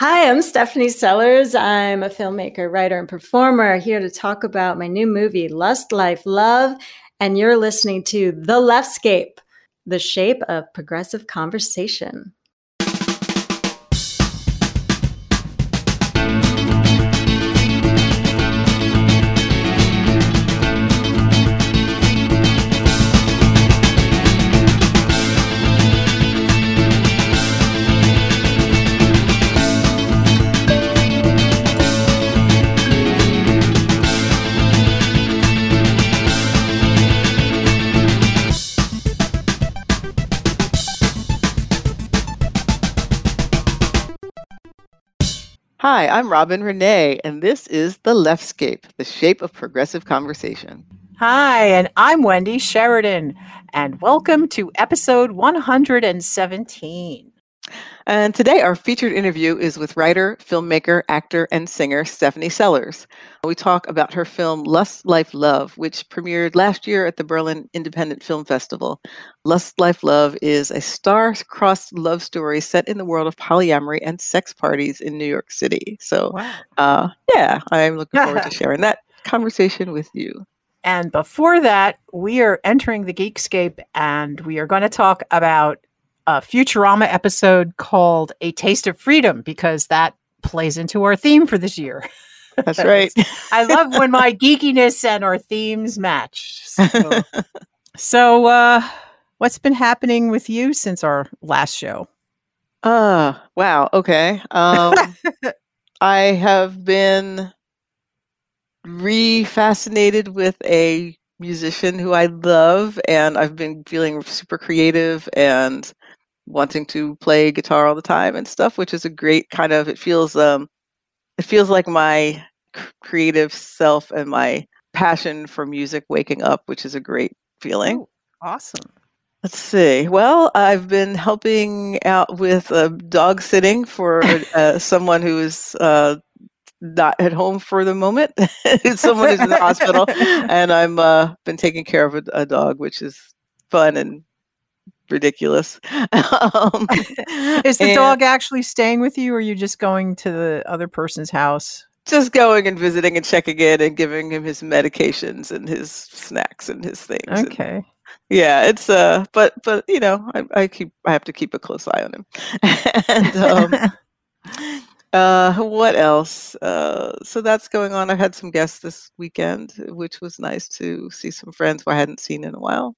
Hi, I'm Stephanie Sellars. I'm a filmmaker, writer, and performer here to talk about my new movie, Lust, Life, Love. And you're listening to The Leftscape, the shape of progressive conversation. Hi, I'm Robin Renee, and this is The Leftscape, the shape of progressive conversation. Hi, and I'm Wendy Sheridan, and welcome to episode 117. And today, our featured interview is with writer, filmmaker, actor, and singer Stephanie Sellars. We talk about her film Lust, Life, Love, which premiered last year at the Berlin Independent Film Festival. Lust, Life, Love is a star crossed love story set in the world of polyamory and sex parties in New York City. So, wow. uh, yeah, I'm looking forward to sharing that conversation with you. And before that, we are entering the Geekscape and we are going to talk about a Futurama episode called A Taste of Freedom because that plays into our theme for this year. That's right. I love when my geekiness and our themes match. So, so uh, what's been happening with you since our last show? Uh, wow. Okay. Um, I have been re-fascinated with a musician who I love, and I've been feeling super creative and wanting to play guitar all the time and stuff, which is a great kind of. It feels um, it feels like my creative self and my passion for music waking up, which is a great feeling. Oh, awesome. Let's see. Well, I've been helping out with uh, dog sitting for uh, someone who is uh, not at home for the moment. someone who's in the hospital, and I'm uh, been taking care of a, a dog, which is fun and ridiculous. um, Is the and dog actually staying with you, or are you just going to the other person's house? Just going and visiting and checking in and giving him his medications and his snacks and his things. Okay. And, yeah, it's uh, but but you know, I, I keep I have to keep a close eye on him. and um, uh, what else? Uh, so that's going on. I had some guests this weekend, which was nice to see some friends who I hadn't seen in a while.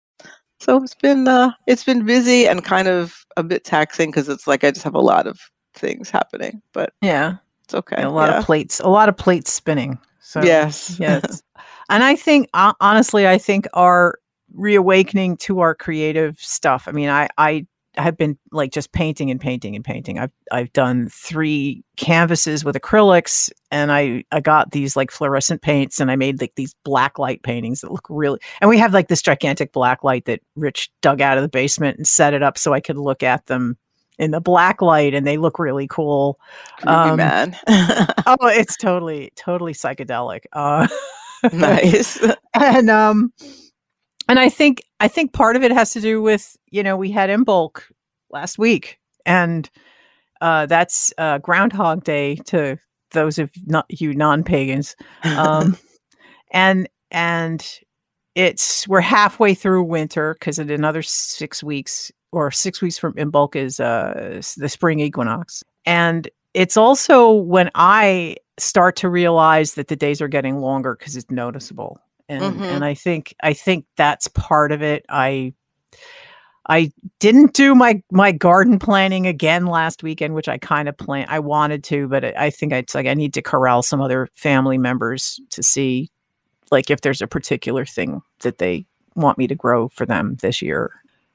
So it's been uh, it's been busy and kind of a bit taxing because it's like I just have a lot of things happening. But yeah, it's okay. Yeah, a lot yeah. of plates, a lot of plates spinning. So yes, yes. and I think honestly, I think our reawakening to our creative stuff. I mean, I I have been like just painting and painting and painting. I've I've done three canvases with acrylics and I I got these like fluorescent paints and I made like these black light paintings that look really and we have like this gigantic black light that Rich dug out of the basement and set it up so I could look at them in the black light and they look really cool. Um, man. oh, it's totally totally psychedelic. Uh, nice. and um and I think I think part of it has to do with you know we had Imbolc last week, and uh, that's uh, Groundhog Day to those of not you non pagans, um, and and it's we're halfway through winter because in another six weeks or six weeks from Imbolc is uh, the spring equinox, and it's also when I start to realize that the days are getting longer because it's noticeable and mm-hmm. and I think I think that's part of it. I I didn't do my my garden planning again last weekend, which I kind of plan. I wanted to, but I think it's like I need to corral some other family members to see, like if there's a particular thing that they want me to grow for them this year.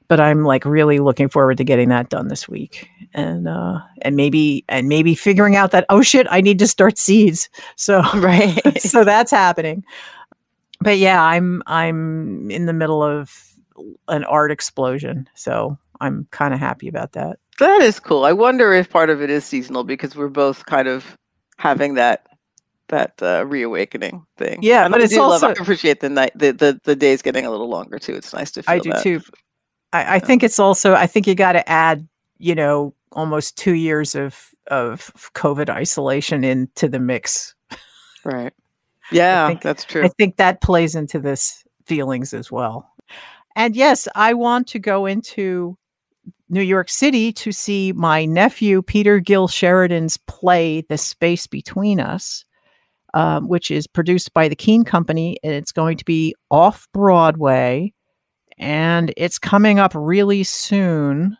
But I'm like really looking forward to getting that done this week, and uh, and maybe and maybe figuring out that oh shit, I need to start seeds. So right, so that's happening but yeah, I'm I'm in the middle of an art explosion, so I'm kind of happy about that. That is cool. I wonder if part of it is seasonal because we're both kind of having that that uh, reawakening thing. Yeah, but I it's also love, I appreciate the night the, the the days getting a little longer too. It's nice to feel. I do that. too. I, I think it's also I think you got to add you know almost two years of of COVID isolation into the mix. Right. Yeah, think- that's true. I think that plays into this feelings as well. And yes, I want to go into New York City to see my nephew Peter Gil-Sheridan's play The Space Between Us, um, which is produced by the Keen Company, and it's going to be off Broadway, and it's coming up really soon.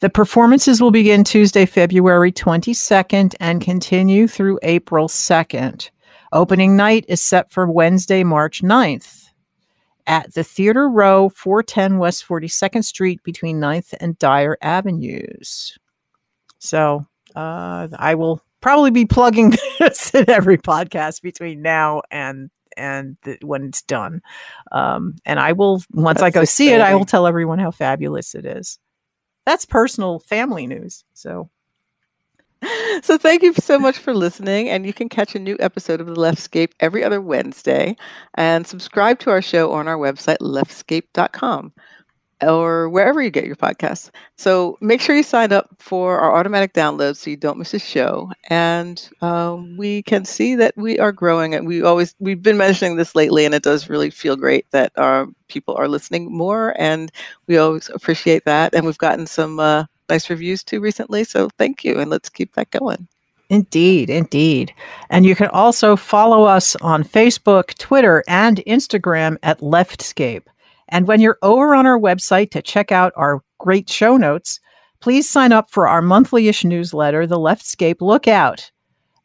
The performances will begin Tuesday, February 22nd and continue through April 2nd. Opening night is set for Wednesday, March 9th at the Theater Row, 410 West 42nd Street between 9th and Dyer Avenues. So uh, I will probably be plugging this in every podcast between now and and the, when it's done. Um, and I will once I That's go see it, I will tell everyone how fabulous it is. That's personal family news. So So thank you so much for listening, and you can catch a new episode of The Leftscape every other Wednesday, and subscribe to our show on our website leftscape.com or wherever you get your podcasts. So make sure you sign up for our automatic downloads so you don't miss a show, and um, we can see that we are growing. And we always we've been mentioning this lately, and it does really feel great that our people are listening more, and we always appreciate that. And we've gotten some. Uh, nice reviews too recently. So thank you, and let's keep that going. Indeed, indeed. And you can also follow us on Facebook, Twitter, and Instagram at Leftscape. And when you're over on our website to check out our great show notes, please sign up for our monthly ish newsletter, The Leftscape Lookout.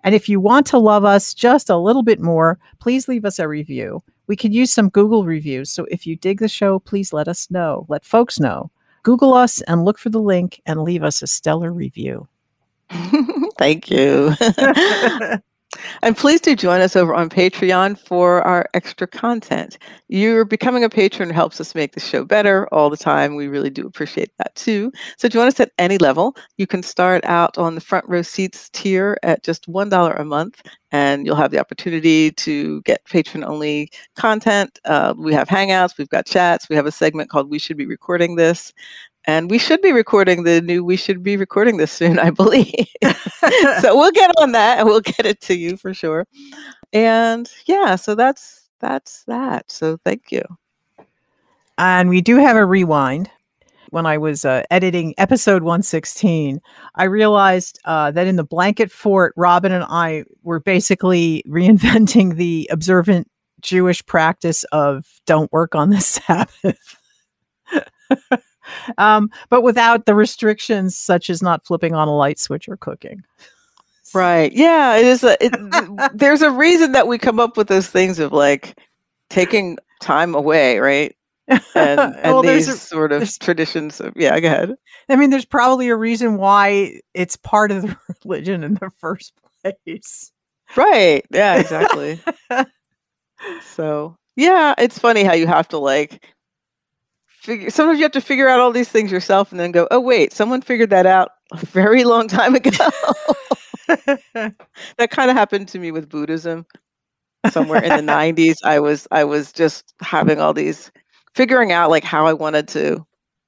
And if you want to love us just a little bit more, please leave us a review. We could use some Google reviews. So if you dig the show, please let us know. Let folks know. Google us and look for the link and leave us a stellar review. Thank you. and please do join us over on Patreon for our extra content. You're becoming a patron helps us make the show better all the time. We really do appreciate that too. So join us at any level. You can start out on the front row seats tier at just $1 a month, and you'll have the opportunity to get patron only content. Uh, we have hangouts, we've got chats, we have a segment called We Should Be Recording This. And we should be recording the new We Should Be Recording This soon, I believe. so we'll get on that and we'll get it to you for sure. And yeah, so that's that's that. So thank you. And we do have a rewind. When I was uh, editing episode 116, I realized uh, that in the blanket fort, Robin and I were basically reinventing the observant Jewish practice of don't work on the Sabbath. um, but without the restrictions such as not flipping on a light switch or cooking. Right. Yeah, it is a it, there's a reason that we come up with those things of like taking time away, right? And, and Well, there's these a- sort of traditions of yeah, go ahead. I mean, there's probably a reason why it's part of the religion in the first place. Right. Yeah, exactly. so yeah, it's funny how you have to like figure sometimes you have to figure out all these things yourself and then go, oh wait, someone figured that out a very long time ago. that kind of happened to me with Buddhism. Somewhere in the 90s, I was I was just having all these figuring out like how I wanted to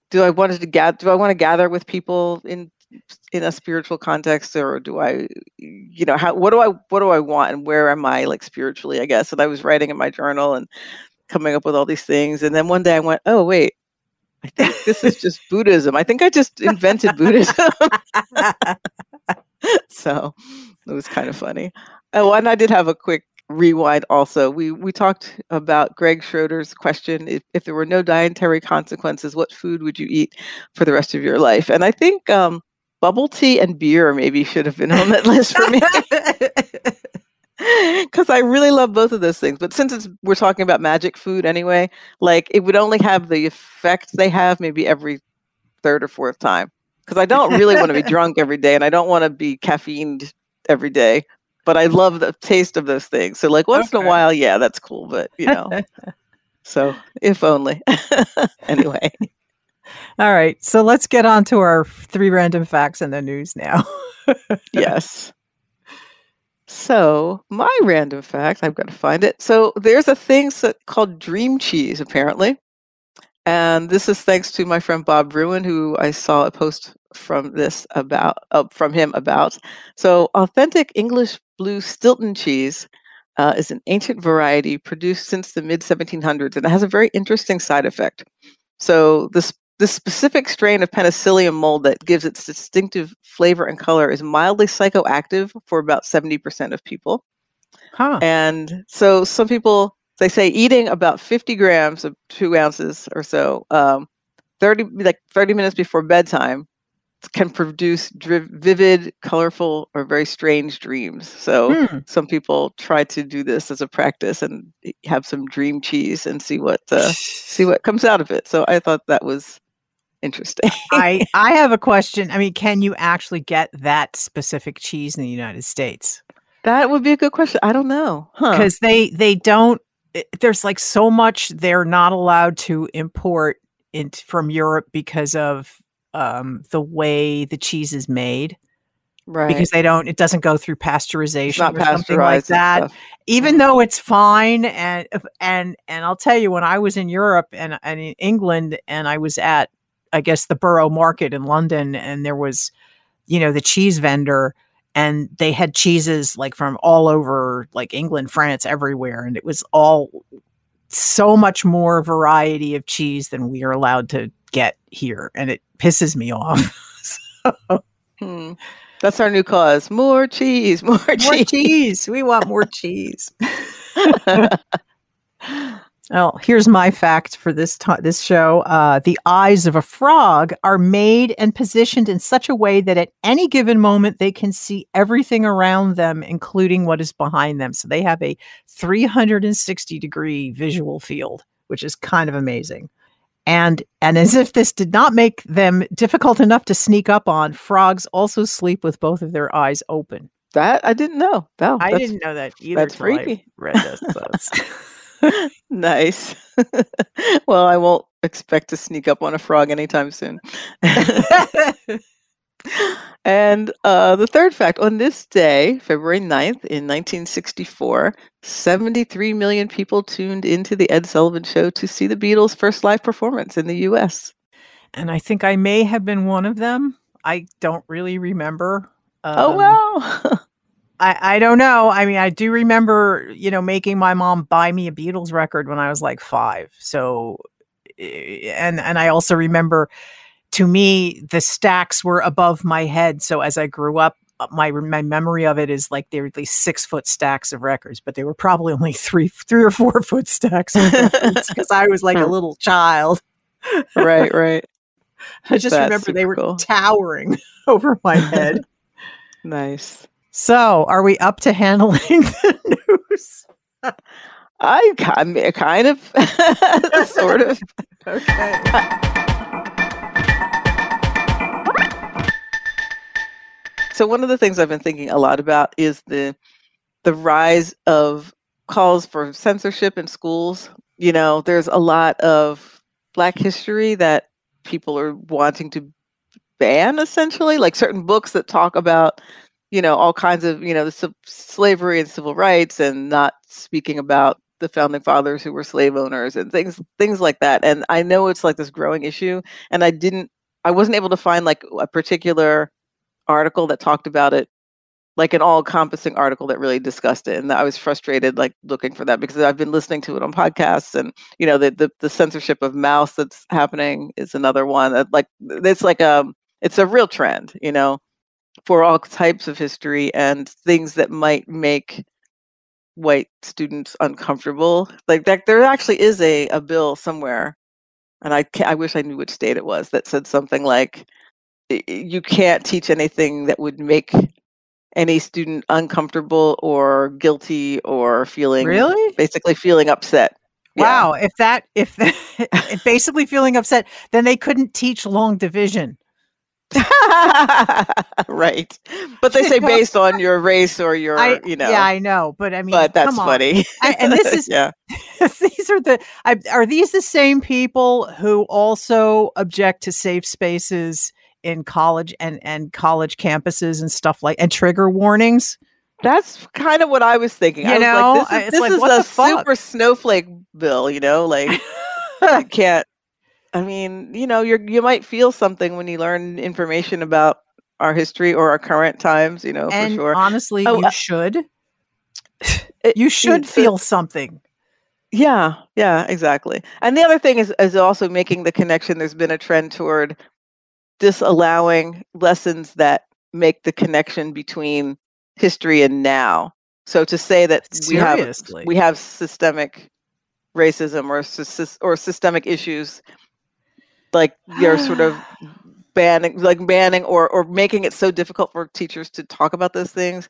do I wanted to gather do I want to gather with people in in a spiritual context or do I you know how what do I what do I want and where am I like spiritually I guess and I was writing in my journal and coming up with all these things and then one day I went oh wait I think this is just Buddhism I think I just invented Buddhism so it was kind of funny. Oh, and I did have a quick rewind also. We we talked about Greg Schroeder's question if, if there were no dietary consequences, what food would you eat for the rest of your life? And I think um, bubble tea and beer maybe should have been on that list for me because I really love both of those things. But since it's we're talking about magic food anyway, like it would only have the effect they have maybe every third or fourth time. Because I don't really want to be drunk every day, and I don't want to be caffeined every day. But I love the taste of those things. So like once in a while, yeah, that's cool. But you know, so if only. anyway, All right, so let's get on to our three random facts in the news now. yes. So my random fact, I've got to find it. So there's a thing called dream cheese, apparently. And this is thanks to my friend Bob Bruin, who I saw a post from this about uh, from him about. So, authentic English blue Stilton cheese uh, is an ancient variety produced since the mid 1700s, and it has a very interesting side effect. So, this this specific strain of penicillium mold that gives its distinctive flavor and color is mildly psychoactive for about 70% of people. Huh. And so some people they say eating about 50 grams of two ounces or so, um, 30 like 30 minutes before bedtime can produce vivid, colorful, or very strange dreams. So Hmm. some people try to do this as a practice and have some dream cheese and see what uh, see what comes out of it. So I thought that was interesting. I I have a question. I mean, can you actually get that specific cheese in the United States? that would be a good question. I don't know. Huh. Because they they don't. i- There's like so much they're not allowed to import into from Europe because of um, the way the cheese is made. Right. Because they don't, it doesn't go through pasteurization or something like that. stuff. even though it's fine and and and I'll tell you when I was in Europe and and in England and I was at I guess the Borough Market in London and there was you know the cheese vendor and they had cheeses like from all over like England, France, everywhere and it was all so much more variety of cheese than we are allowed to get here and it pisses me off. Hmm. That's our new cause. More cheese, more more cheese. cheese. We want more cheese. Well, here's my fact for this ti this show. Uh, the eyes of a frog are made and positioned in such a way that at any given moment they can see everything around them, including what is behind them. So they have a 360 degree visual field, which is kind of amazing. And and as if this did not make them difficult enough to sneak up on, frogs also sleep with both of their eyes open. that I didn't know. Wow, I didn't know that either. that's till I freaky. Read this. nice. well, I won't expect to sneak up on a frog anytime soon. and uh, the third fact on this day, February 9th, in 1964, 73 million people tuned into The Ed Sullivan Show to see the Beatles' first live performance in the US. and I think I may have been one of them. I don't really remember. oh, Um, wow. I, I don't know. I mean, I do remember, you know, making my mom buy me a Beatles record when I was like five. So, eh, and and I also remember, to me, the stacks were above my head. So as I grew up, uh, my my memory of it is like there were these six foot stacks of records, but they were probably only three three or four foot stacks because I was like a little child. right, right. I just That's remember they were cool. towering over my head. Nice. So, are we up to handling the news? I ki- kind of, sort of. Okay. So one of the things I've been thinking a lot about is the the rise of calls for censorship in schools. You know, there's a lot of Black history that people are wanting to ban, essentially, like certain books that talk about, you know, all kinds of, you know, the slavery and civil rights, and not speaking about the founding fathers who were slave owners and things things like that. And I know it's like this growing issue, and I didn't, I wasn't able to find like a particular article that talked about it like an all-encompassing article that really discussed it and i was frustrated like looking for that because i've been listening to it on podcasts and you know the the, the censorship of Maus that's happening is another one that like it's like a it's a real trend you know for all types of history and things that might make white students uncomfortable like that there actually is a, a bill somewhere and I, I wish i knew which state it was that said something like you can't teach anything that would make any student uncomfortable or guilty or feeling Really? basically feeling upset. Yeah. Wow. If that, if, if basically feeling upset, then they couldn't teach long division. right. But they say based on your race or your, I, you know. yeah, I know, but I mean, but that's funny. I- and this is- yeah. these are the I, are these the same people who also object to safe spaces in college and and college campuses and stuff like and trigger warnings? That's kind of what I was thinking. You I was know, like, this is, like, is a super snowflake bill, you know, like I can't I mean, you know, you're you might feel something when you learn information about our history or our current times, you know, and for sure. honestly, Oh, you uh, should. It- You should feel something. Yeah, yeah, exactly. And the other thing is is also making the connection. There's been a trend toward disallowing lessons that make the connection between history and now. So to say that we have we have systemic racism or or systemic issues like you're sort of banning like banning or or making it so difficult for teachers to talk about those things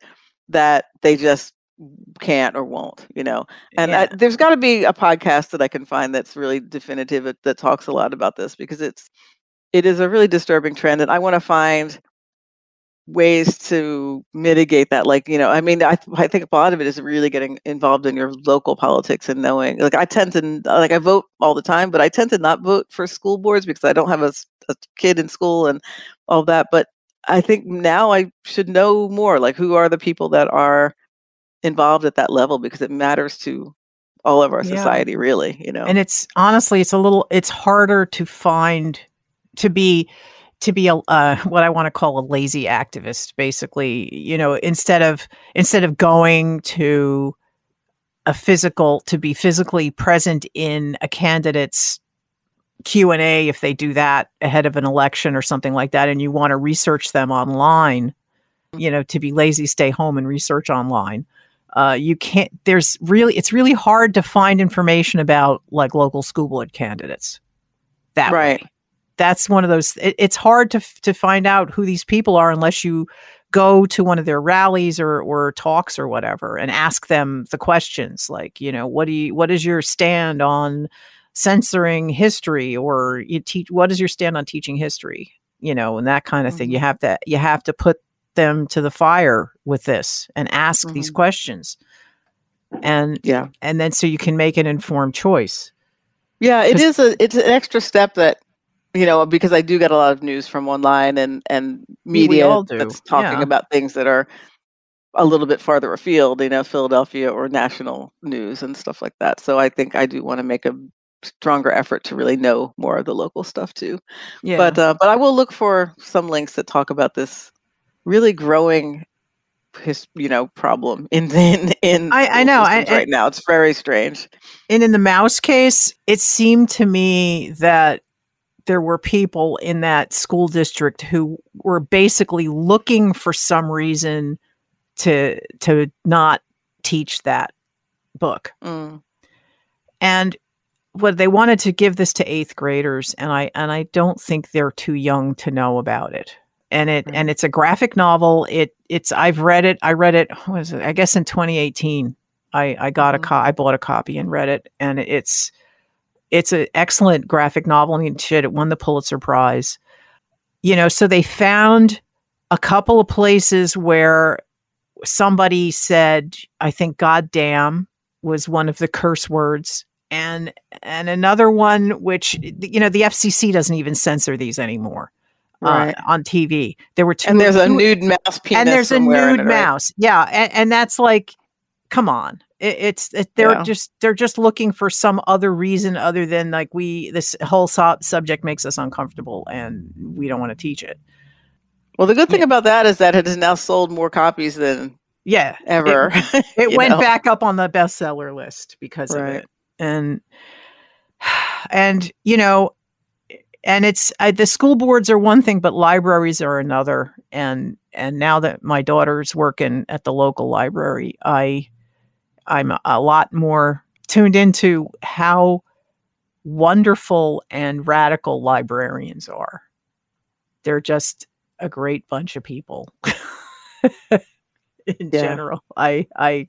that they just can't or won't you know? And I, there's got to be a podcast that i can find that's really definitive that, that talks a lot about this because it's it is a really disturbing trend and i want to find ways to mitigate that like you know i mean I, I think a lot of it is really getting involved in your local politics and knowing like i tend to like i vote all the time but i tend to not vote for school boards because i don't have a kid in school and all that but i think now i should know more like who are the people that are involved at that level because it matters to all of our Yeah. society really you know and it's honestly it's a little it's harder to find to be to be a uh, what i want to call a lazy activist basically you know instead of instead of going to a physical to be physically present in a candidate's q&a if they do that ahead of an election or something like that and you want to research them online you know to be lazy stay home and research online uh, you can't there's really it's really hard to find information about like local school board candidates that Right. way that's one of those it, it's hard to to find out who these people are unless you go to one of their rallies or or talks or whatever and ask them the questions like you know what do you what is your stand on censoring history or you teach what is your stand on teaching history? You know and that kind of thing. You Mhm. have to you have to put them to the fire with this and ask these Mhm. questions. And yeah. and then so you can make an informed choice. Yeah, it is a it's an extra step that you know because I do get a lot of news from online and and media that's talking yeah. about things that are a little bit farther afield, you know, Philadelphia or national news and stuff like that. So I think I do want to make a stronger effort to really know more of the local stuff too. yeah But uh, but I will look for some links that talk about this really growing his you know problem in in in I- I know, I- right now. It's very strange. and in the Maus case it seemed to me that there were people in that school district who were basically looking for some reason to to not teach that book Mm. and what they wanted to give this to eighth graders and i and i don't think they're too young to know about it and it Right. and it's a graphic novel it it's i've read it i read it was it i guess in 2018 i i got Mhm. a co- i bought a copy and read it and it's it's an excellent graphic novel i mean shit it won the pulitzer prize you know so they found a couple of places where somebody said i think god damn was one of the curse words and and another one which you know the FCC doesn't even censor these anymore Right. uh, on TV. There were two and there's a nude mouse penis and there's a nude it, right? mouse. Yeah, and, and that's like, come on, it, it's it, they're Yeah. just they're just looking for some other reason other than like we this whole so- subject makes us uncomfortable and we don't want to teach it. Well, the good thing Yeah. about that is that it has now sold more copies than Yeah, ever. it you went know? back up on the bestseller list because of it and and you know and it's I, the school boards are one thing but libraries are another and and now that my daughter's working at the local library i i'm a lot more tuned into how wonderful and radical librarians are they're just a great bunch of people in Yeah. general i i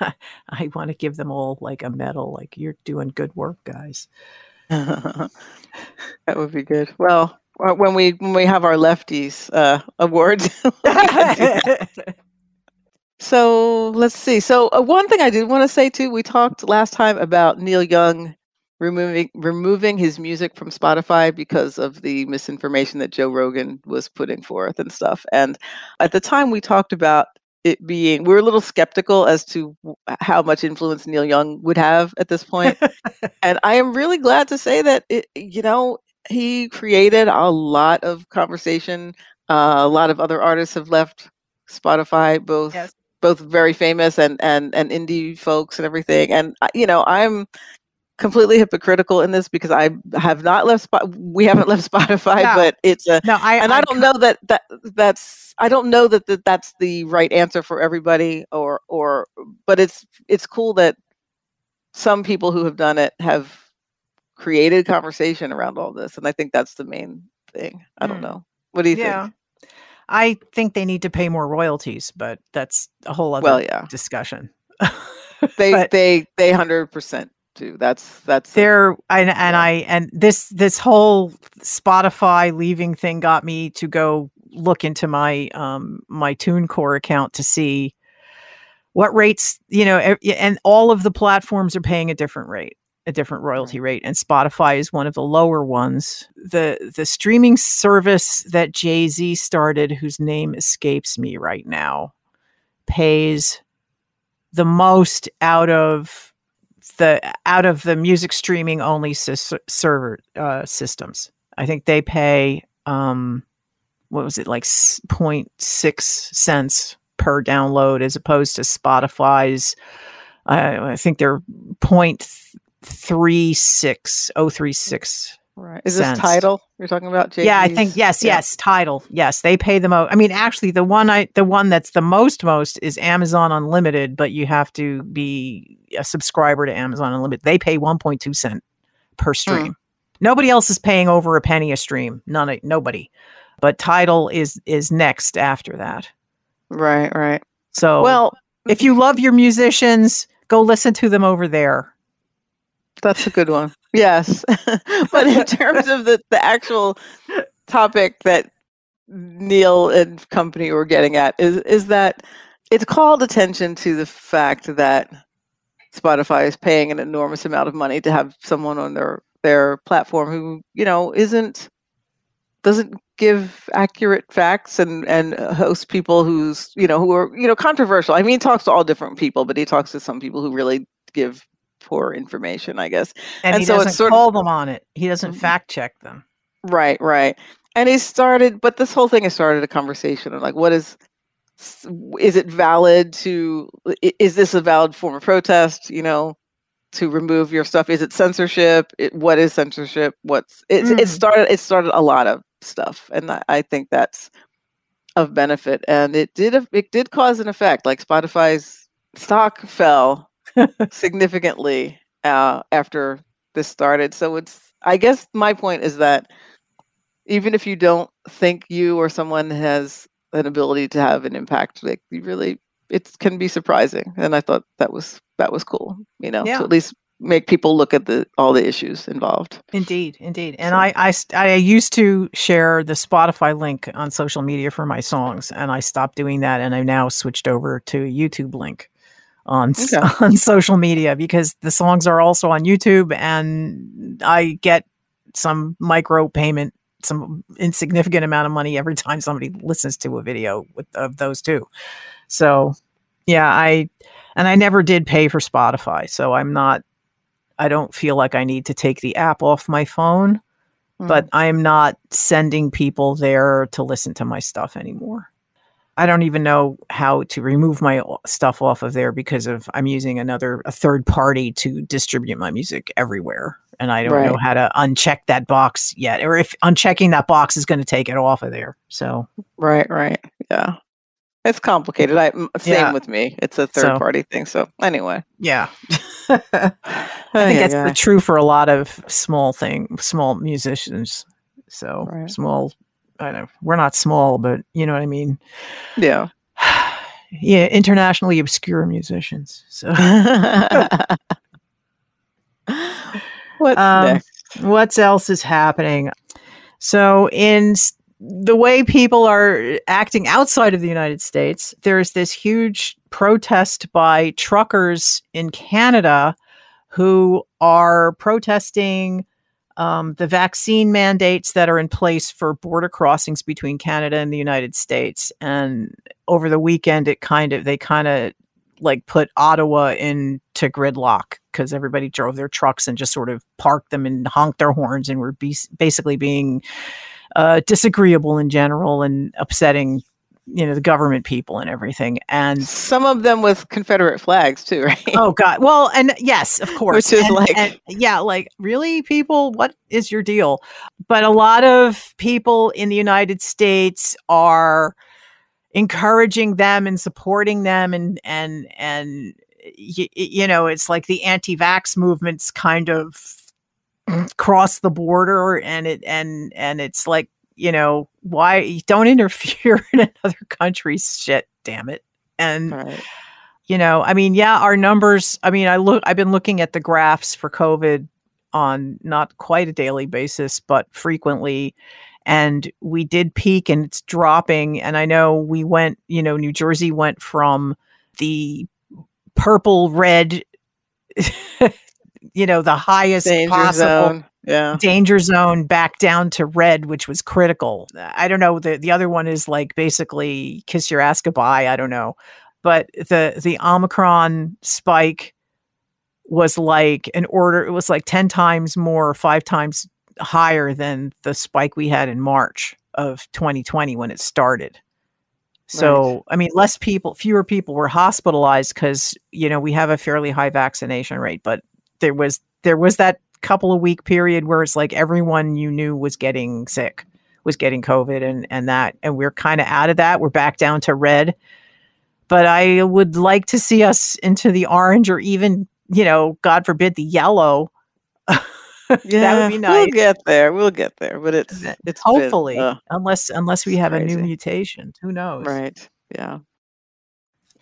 I want to give them all like a medal, like you're doing good work, guys. that would be good. Well, uh, when we when we have our lefties uh, awards. we can do that. So let's see. So uh, one thing I did want to say too, we talked last time about Neil Young removing removing his music from Spotify because of the misinformation that Joe Rogan was putting forth and stuff. And at the time we talked about it being we're a little skeptical as to how much influence Neil Young would have at this point. and I am really glad to say that it, you know he created a lot of conversation. Uh, a lot of other artists have left Spotify, both yes. Both very famous and and and indie folks and everything. And you know, I'm completely hypocritical in this because I have not left spot. We haven't left Spotify, no. but it's a no. I and I, I don't know that that that's I don't know that, that that's the right answer for everybody, or or but it's it's cool that some people who have done it have created conversation around all this, and I think that's the main thing. I don't mm. know. What do you yeah. think? I think they need to pay more royalties, but that's a whole other well, yeah. discussion. they they they hundred percent too. That's that's there. And and I and this this whole Spotify leaving thing got me to go look into my um my TuneCore account to see what rates you know and all of the platforms are paying a different rate a different royalty rate and Spotify is one of the lower ones. The the streaming service that Jay-Z started whose name escapes me right now pays the most out of the out of the music streaming only server uh, systems. I think they pay um, what was it like 0.6 cents per download as opposed to Spotify's. Uh, I think they're 0.36 036 Right. Is this Tidal you're talking about? jay Yeah, I think yes, yeah. yes, Tidal. Yes, they pay the most. I mean, actually, the one I the one that's the most most is Amazon Unlimited, but you have to be a subscriber to Amazon Unlimited. They pay 1.2 cent per hmm. stream. Mm. Nobody else is paying over a penny a stream. None, nobody. But Tidal is is next after that. Right, right. So, well, if you love your musicians, go listen to them over there. That's a good one. Yes. but in terms of the, the actual topic that Neil and company were getting at is is that it's called attention to the fact that Spotify is paying an enormous amount of money to have someone on their their platform who, you know, isn't doesn't give accurate facts and and host people who's you know who are you know controversial. I mean, he talks to all different people, but he talks to some people who really give poor information, I guess. And, and he so doesn't sort call of, them on it. He doesn't mm-hmm. fact check them. Right, right. And he started, but this whole thing has started a conversation of like, what is, is it valid to, is this a valid form of protest? You know, to remove your stuff? Is it censorship? It, what is censorship? What's it? Mm. It started. It started a lot of stuff, and I, I think that's of benefit. And it did. It did cause an effect. Like Spotify's stock fell significantly uh, after this started. So it's, I guess my point is that even if you don't think you or someone has an ability to have an impact, like you really, it can be surprising. And I thought that was that was cool. You know, yeah. to at least make people look at the all the issues involved. Indeed, indeed. And so. I, I I used to share the Spotify link on social media for my songs, and I stopped doing that, and I now switched over to a YouTube link on okay. on social media because the songs are also on YouTube and I get some micro payment some insignificant amount of money every time somebody listens to a video with, of those two. So, yeah, I and I never did pay for Spotify, so I'm not I don't feel like I need to take the app off my phone, mm. but I'm not sending people there to listen to my stuff anymore. I don't even know how to remove my stuff off of there because of I'm using another a third party to distribute my music everywhere and I don't right. know how to uncheck that box yet or if unchecking that box is going to take it off of there. So Right, right. Yeah. It's complicated. I same yeah. with me. It's a third so, party thing. So anyway. Yeah. I think that's yeah. true for a lot of small thing, small musicians. So right. small I know we're not small, but you know what I mean. Yeah. yeah, internationally obscure musicians. So what's um, next? What else is happening? So in the way people are acting outside of the United States, there's this huge protest by truckers in Canada who are protesting um, the vaccine mandates that are in place for border crossings between Canada and the United States. And over the weekend, it kind of they kind of like put Ottawa into gridlock because everybody drove their trucks and just sort of parked them and honked their horns and were be- basically being uh, disagreeable in general and upsetting you know the government people and everything and some of them with confederate flags too right? Oh god. Well and yes of course. Which is and, like and, yeah like really people? What is your deal? But a lot of people in the united states are encouraging them and supporting them and and and y- you know it's like the anti-vax movement's kind of cross the border and it and and it's like you know why don't interfere in another country's shit damn it. And right. you know i mean yeah our numbers i mean i look i've been looking at the graphs for covid on not quite a daily basis but frequently. And we did peak and it's dropping. And i know we went you know new jersey went from the purple red you know the highest danger possible zone yeah. Danger zone back down to red which was critical. I don't know the the other one is like basically kiss your ass goodbye i don't know. But the the omicron spike was like an order it was like 10 times more 5 times higher than the spike we had in march of 2020 when it started. So Right. i mean less people fewer people were hospitalized because you know we have a fairly high vaccination rate but there was there was that couple of week period where it's like everyone you knew was getting sick was getting covid and and that and we're kind of out of that. We're back down to red. But i would like to see us into the orange or even you know god forbid the yellow. Yeah that would be nice. we'll get there we'll get there but it's it's been, hopefully uh, unless unless we have a new mutation who knows? Right yeah.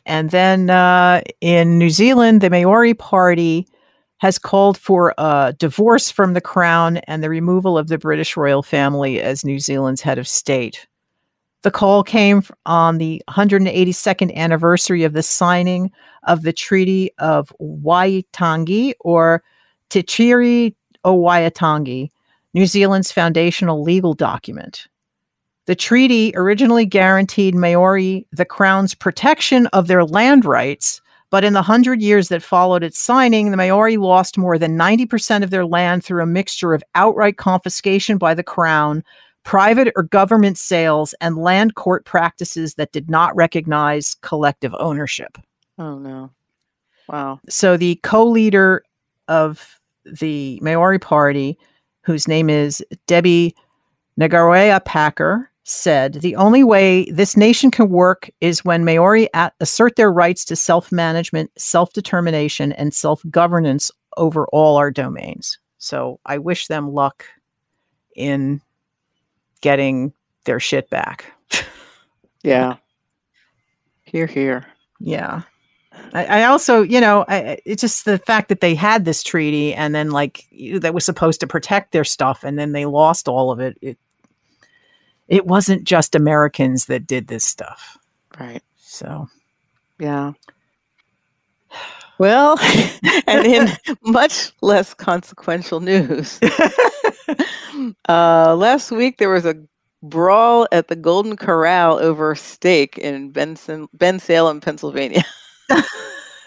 And then uh, in New Zealand, the Maori Party has called for a divorce from the crown and the removal of the British royal family as New Zealand's head of state. The call came on the 182nd anniversary of the signing of the Treaty of Waitangi or Te Tiriti o Waitangi, New Zealand's foundational legal document. The treaty originally guaranteed Maori the crown's protection of their land rights, but in the hundred years that followed its signing, the Maori lost more than 90% of their land through a mixture of outright confiscation by the crown, private or government sales, and land court practices that did not recognize collective ownership. oh no wow So the co-leader of the Maori Party, whose name is Debbie Ngarewa-Packer, said the only way this nation can work is when Maori a- assert their rights to self-management, self-determination, and self-governance over all our domains. So I wish them luck in getting their shit back. yeah here here Yeah. I, I also, you know, I- it's just the fact that they had this treaty and then like that was supposed to protect their stuff and then they lost all of it. It it wasn't just Americans that did this stuff. right So Yeah. Well, and in much less consequential news, uh, last week there was a brawl at the Golden Corral over steak in Benson, Bensalem, Pennsylvania.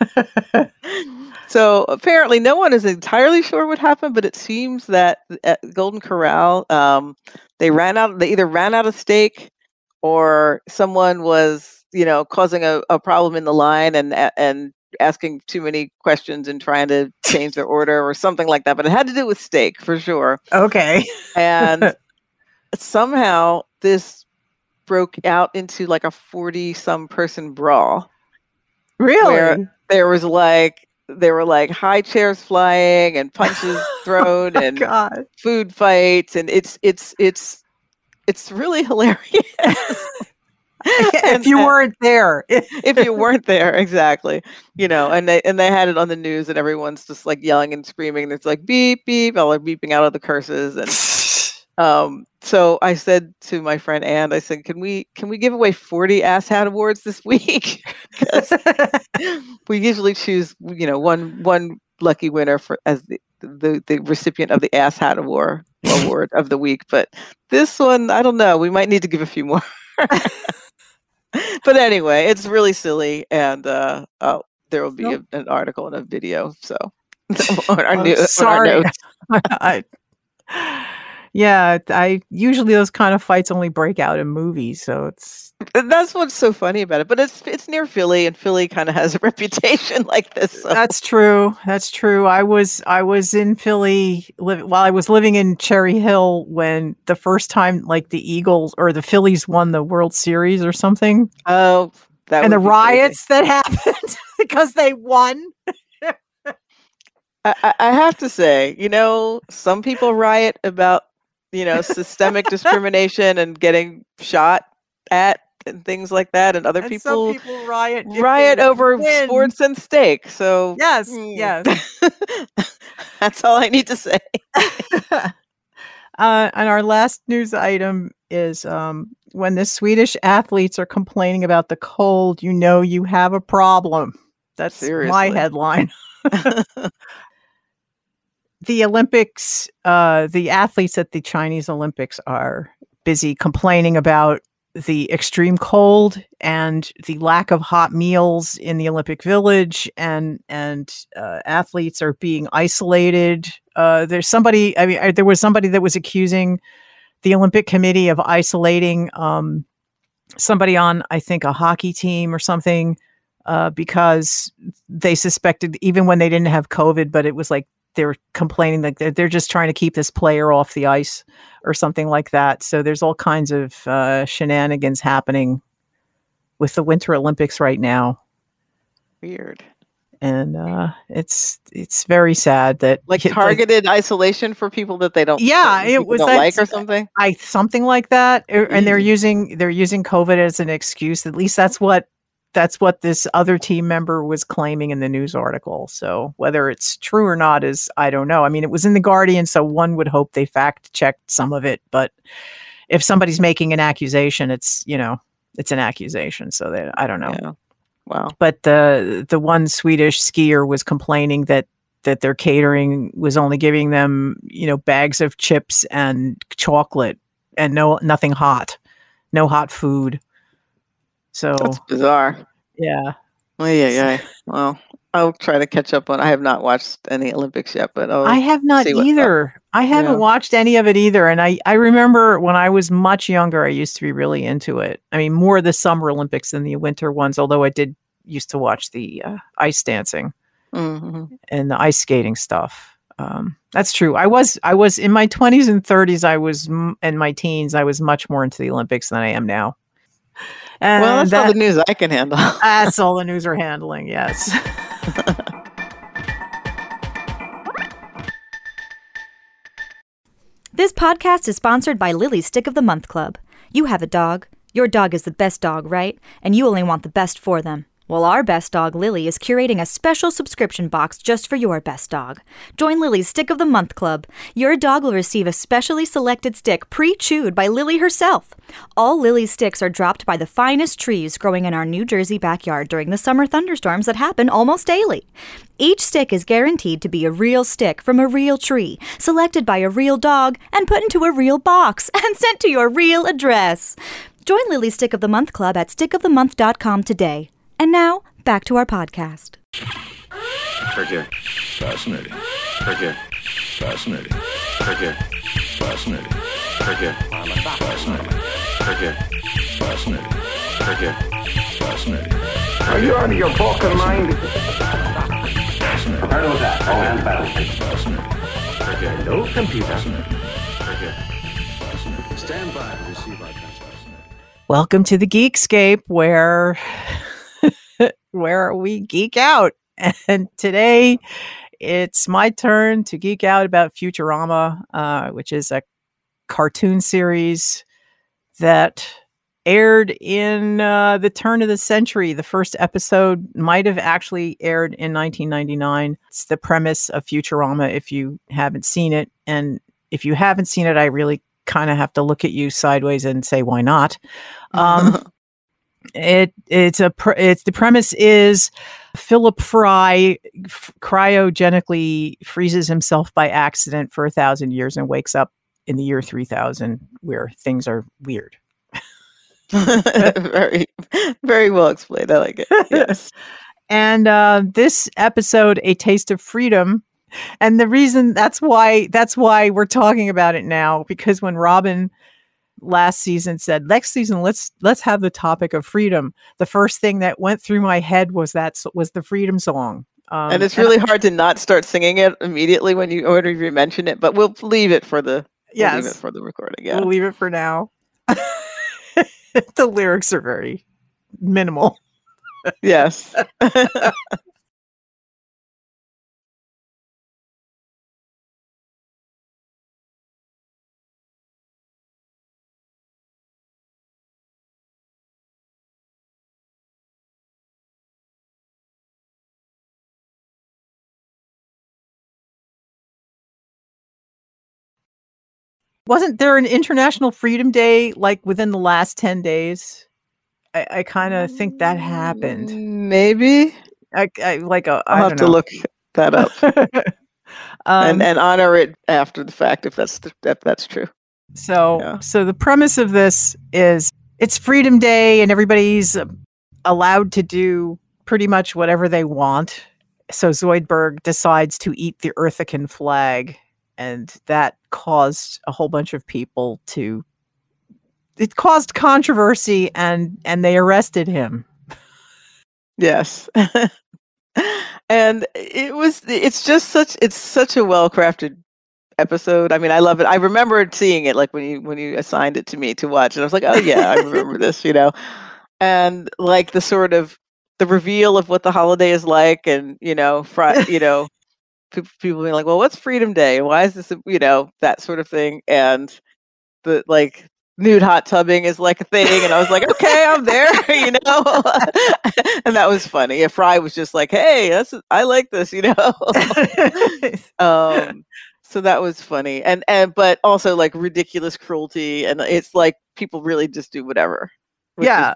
so apparently, no one is entirely sure what happened, but it seems that at Golden Corral, um, they ran out. They either ran out of steak, or someone was, you know, causing a, a problem in the line and and asking too many questions and trying to change their order or something like that. But it had to do with steak for sure. okay. And somehow this broke out into like a forty some person brawl Really? There was like there were like high chairs flying and punches oh thrown and God. food fights and it's it's it's it's really hilarious if you weren't there. if you weren't there exactly you know and they and they had it on the news and everyone's just like yelling and screaming and it's like beep beep all are beeping out of the curses and um so i said to my friend and i said can we can we give away 40 ass hat awards this week we usually choose you know one one lucky winner for as the the the recipient of the Ass Hat Award award of the week. But this one, I don't know. We might need to give a few more. but anyway, it's really silly, and uh, oh, there will be Nope. a, an article and a video. So on our, new, on our sorry. notes. I, yeah, I usually those kind of fights only break out in movies, so it's That's what's so funny about it. But it's it's near Philly, and Philly kind of has a reputation like this. So. that's true. That's true. I was I was in Philly li- while I was living in Cherry Hill when the first time like the Eagles or the Phillies won the World Series or something, oh, that and the be crazy. riots that happened because they won. I I have to say, you know, some people riot about, you know, systemic discrimination and getting shot at and things like that, and other And people, people riot riot over win. sports and steak. So Yes, hmm, yes. that's all I need to say. uh, and our last news item is um, when the Swedish athletes are complaining about the cold, you know you have a problem. That's my headline. The Olympics, uh, the athletes at the Chinese Olympics are busy complaining about the extreme cold and the lack of hot meals in the Olympic Village, and and uh, athletes are being isolated. Uh, there's somebody. I mean, uh, there was somebody that was accusing the Olympic Committee of isolating um, somebody on, I think, a hockey team or something, uh, because they suspected, even when they didn't have COVID, but it was like they were complaining that they're, they're just trying to keep this player off the ice or something like that. So there's all kinds of uh, shenanigans happening with the Winter Olympics right now, Weird. and uh, it's it's very sad that Like targeted isolation for people that they don't, Yeah, it was- like or something. I something like that, er, and they're Mm. using they're using COVID as an excuse. At least that's what that's what this other team member was claiming in the news article. So whether it's true or not is I don't know. I mean, it was in the Guardian, so one would hope they fact checked some of it. But if somebody's making an accusation, it's you know it's an accusation. So that I don't know Yeah. Wow. but the the one Swedish skier was complaining that that their catering was only giving them you know bags of chips and chocolate and no nothing hot, no hot food. So That's bizarre. yeah, Oh, yeah, yeah. Well, I'll try to catch up on. I have not watched any Olympics yet, but oh, I have not up. either. I haven't Yeah. watched any of it either. And I, I remember when I was much younger, I used to be really into it. I mean, more the Summer Olympics than the Winter ones, although I did used to watch the uh, ice dancing. hmm and the ice skating stuff. Um, that's true. I was I was in my 20s and 30s. I was in my teens. I was much more into the Olympics than I am now. And Well, that's all the news I can handle. that's all the news we're handling. Yes. This podcast is sponsored by Lily's Stick of the Month Club. You have a dog. Your dog is the best dog, right? And you only want the best for them. Well, our best dog, Lily, is curating a special subscription box just for your best dog. Join Lily's Stick of the Month Club. Your dog will receive a specially selected stick pre chewed by Lily herself. All Lily's sticks are dropped by the finest trees growing in our New Jersey backyard during the summer thunderstorms that happen almost daily. Each stick is guaranteed to be a real stick from a real tree, selected by a real dog, and put into a real box and sent to your real address. Join Lily's Stick of the Month Club at stickofthemonth.com today. And now, back to our podcast. Click here. Fascinating. Click here. Fascinating. Click here. Fascinating. Click here. Fascinating. Click here. Fascinating. Click here. Fascinating. Are you out of your fucking mind? Fascinating. Heard of that? Oh, and battle. Fascinating. Click. No computer. Fascinating. Click. Fascinating. Stand by to receive our transmission. Welcome to the Geekscape, where where we geek out. And today, it's my turn to geek out about Futurama, uh, which is a cartoon series that aired in uh, the turn of the century. The first episode might have actually aired in 1999. It's the premise of Futurama. If you haven't seen it, and if you haven't seen it, I really kind of have to look at you sideways and say, "Why not?" Um, It it's a it's the premise is Philip Fry f- cryogenically freezes himself by accident for a thousand years and wakes up in the year three thousand where things are weird. very, very well explained. I like it. Yes. And uh, this episode, A Taste of Freedom, and the reason that's why that's why we're talking about it now because when Robin last season said next season let's let's have the topic of freedom the first thing that went through my head was that was the freedom song um, and it's really hard to not start singing it immediately when you if you mention it, but we'll leave it for the we'll leave it for the recording. Yeah. we'll leave it for now the lyrics are very minimal yes. wasn't there an international freedom day like within the last 10 days i, I kind of think that happened Mm, Maybe I, I like a I'll I have don't to know. look that up um, and and honor it after the fact if that's the, if that's true. So, Yeah. so the premise of this is it's Freedom Day, and everybody's uh, allowed to do pretty much whatever they want. So Zoidberg decides to eat the Earthican flag, and that caused a whole bunch of people to. It caused controversy, and and they arrested him. Yes. and it was it's just such it's such a well crafted episode. I mean, I love it. I remember seeing it like when you when you assigned it to me to watch and I was like, "Oh yeah, I remember this," you know. And like the sort of the reveal of what the holiday is like and, you know, fri- you know, people being like, "Well, what's Freedom Day? Why is this, a-" you know, that sort of thing." And the like nude hot tubbing is like a thing and i was like okay i'm there you know and that was funny if fry was just like hey that's i like this you know um so that was funny and and but also like ridiculous cruelty and it's like people really just do whatever yeah,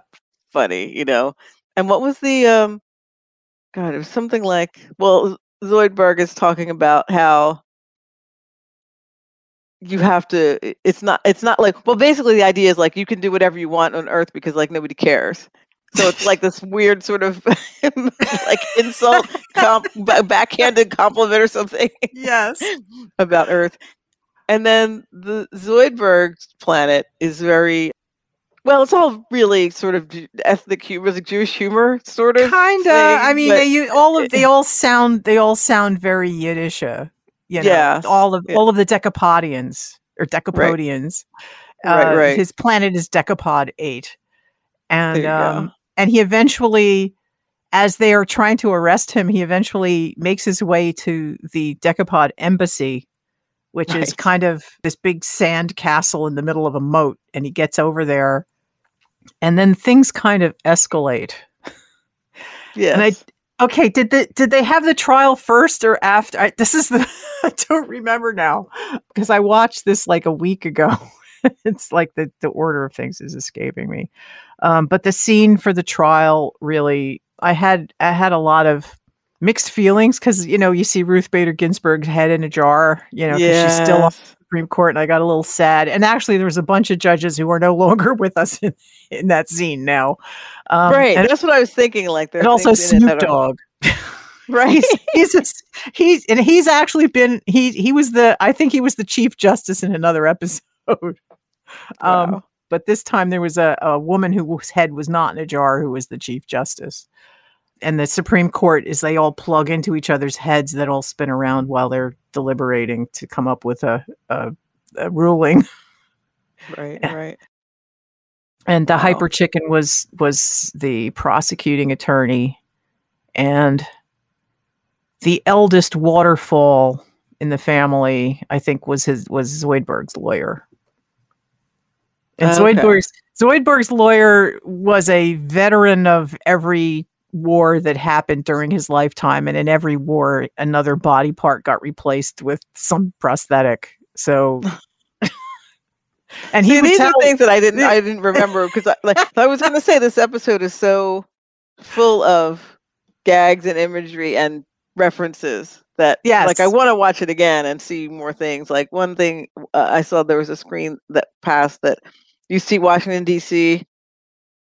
funny you know and what was the um god it was something like well zoidberg is talking about how you have to it's not it's not like well basically the idea is like you can do whatever you want on earth because like nobody cares. So it's like this weird sort of like insult comp, backhanded compliment or something yes, about earth. And then the zoidberg planet is very well it's all really sort of ethnic humor like jewish humor sort of kind of. I mean, but- they all of they all sound they all sound very Yiddish. uh, You know, Yeah, all of yeah. all of the Decapodians or Decapodians. Right, uh, right. His planet is Decapod Eight, and There you go. um, and he eventually, as they are trying to arrest him, he eventually makes his way to the Decapod embassy, which is kind of this big sand castle in the middle of a moat, and he gets over there, and then things kind of escalate. yes. And I okay, did the did they have the trial first or after? I, this is the I don't remember now because I watched this like a week ago. it's like the the order of things is escaping me. Um, but the scene for the trial really, I had I had a lot of mixed feelings because you know you see Ruth Bader Ginsburg's head in a jar, you know, 'cause she's still on Yes. the Supreme Court, and I got a little sad. And actually, there was a bunch of judges who are no longer with us in, in that scene now. Um, right and, that's what i was thinking like and also things in it Snoop Dogg. right he's he's, he's and he's actually been he he was the I think he was the chief justice in another episode. Um, Wow. but this time there was a, a woman whose head was not in a jar who was the chief justice. And the Supreme Court is they all plug into each other's heads that all spin around while they're deliberating to come up with a, a, a ruling. right Yeah. right And the Wow. hyper chicken was was the prosecuting attorney, and the eldest waterfall in the family, I think, was his was Zoidberg's lawyer. And Okay. Zoidberg's Zoidberg's lawyer was a veteran of every war that happened during his lifetime, and in every war, another body part got replaced with some prosthetic. So And See, he would these tell, are things that I didn't I didn't remember because I, like I was going to say this episode is so full of gags and imagery and references that yeah, like I want to watch it again and see more things. Like one thing uh, I saw there was a screen that passed that you see Washington D.C.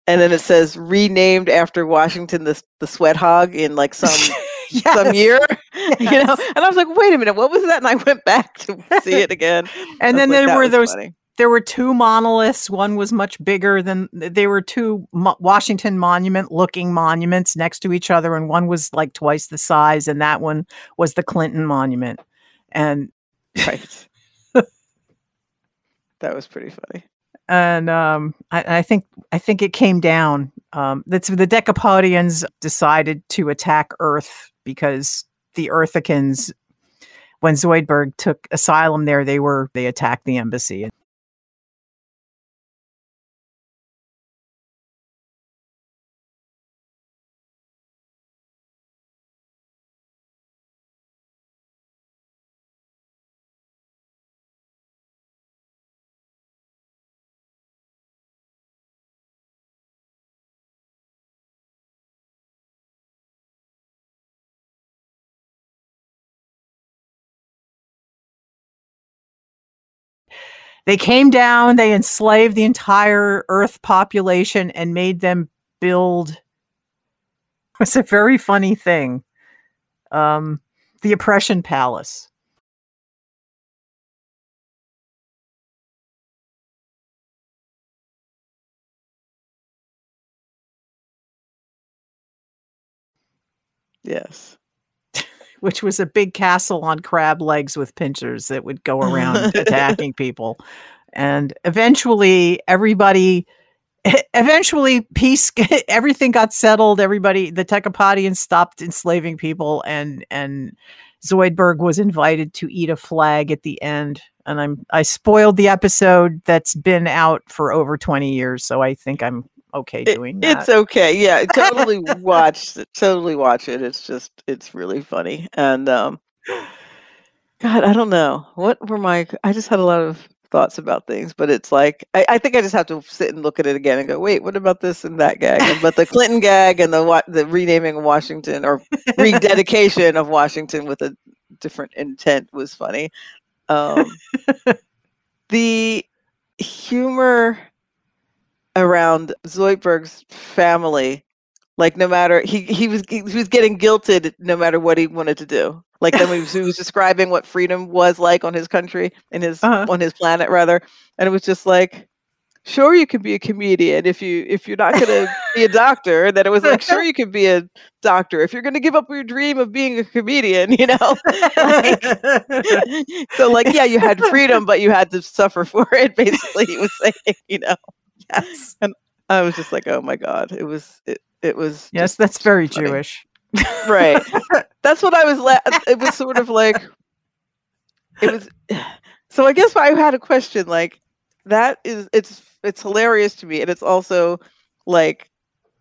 and then it says renamed after Washington the the sweat hog in like some some Yes. year, you know. And I was like, wait a minute, what was that? And I went back to see it again. And then like, there were those funny." there were two monoliths. One was much bigger than they were two Mo- Washington Monument looking monuments next to each other, and one was like twice the size, and that one was the Clinton Monument. And right. that was pretty funny. And um, I, I think I think it came down. Um, that's the Decapodians decided to attack Earth because the Earthicans, when Zoidberg took asylum there, they were they attacked the embassy. They came down, they enslaved the entire Earth population and made them build. It's a very funny thing. Um, the Oppression Palace. Yes. Which was a big castle on crab legs with pincers that would go around attacking people. And eventually, everybody, eventually, peace, everything got settled. Everybody, the Decapodians stopped enslaving people, and and Zoidberg was invited to eat a flag at the end. And I'm I spoiled the episode that's been out for over 20 years, so I think I'm okay doing that. it's okay. Yeah, totally watch it. Totally watch it. It's just it's really funny. And um God, I don't know. What were my I just had a lot of thoughts about things, but it's like I, I think I just have to sit and look at it again and go, wait, what about this and that gag? And, but the Clinton gag and the the renaming of Washington or rededication of Washington with a different intent was funny. Um, the humor around Zoidberg's family, like no matter he he was he was getting guilted no matter what he wanted to do. Like then he was, he was describing what freedom was like on his country in his Uh-huh. on his planet rather, and it was just like. Sure, you can be a comedian if you if you're not going to be a doctor. Then it was like, sure, you can be a doctor if you're going to give up your dream of being a comedian. You know, Like, so like, yeah, you had freedom, but you had to suffer for it. Basically, he was saying, you know. Yes, And I was just like, oh my god, it was it it was yes, that's very funny. Jewish. right. That's what I was. La- it was sort of like it was. So I guess I had a question. Like that is it's it's hilarious to me, and it's also like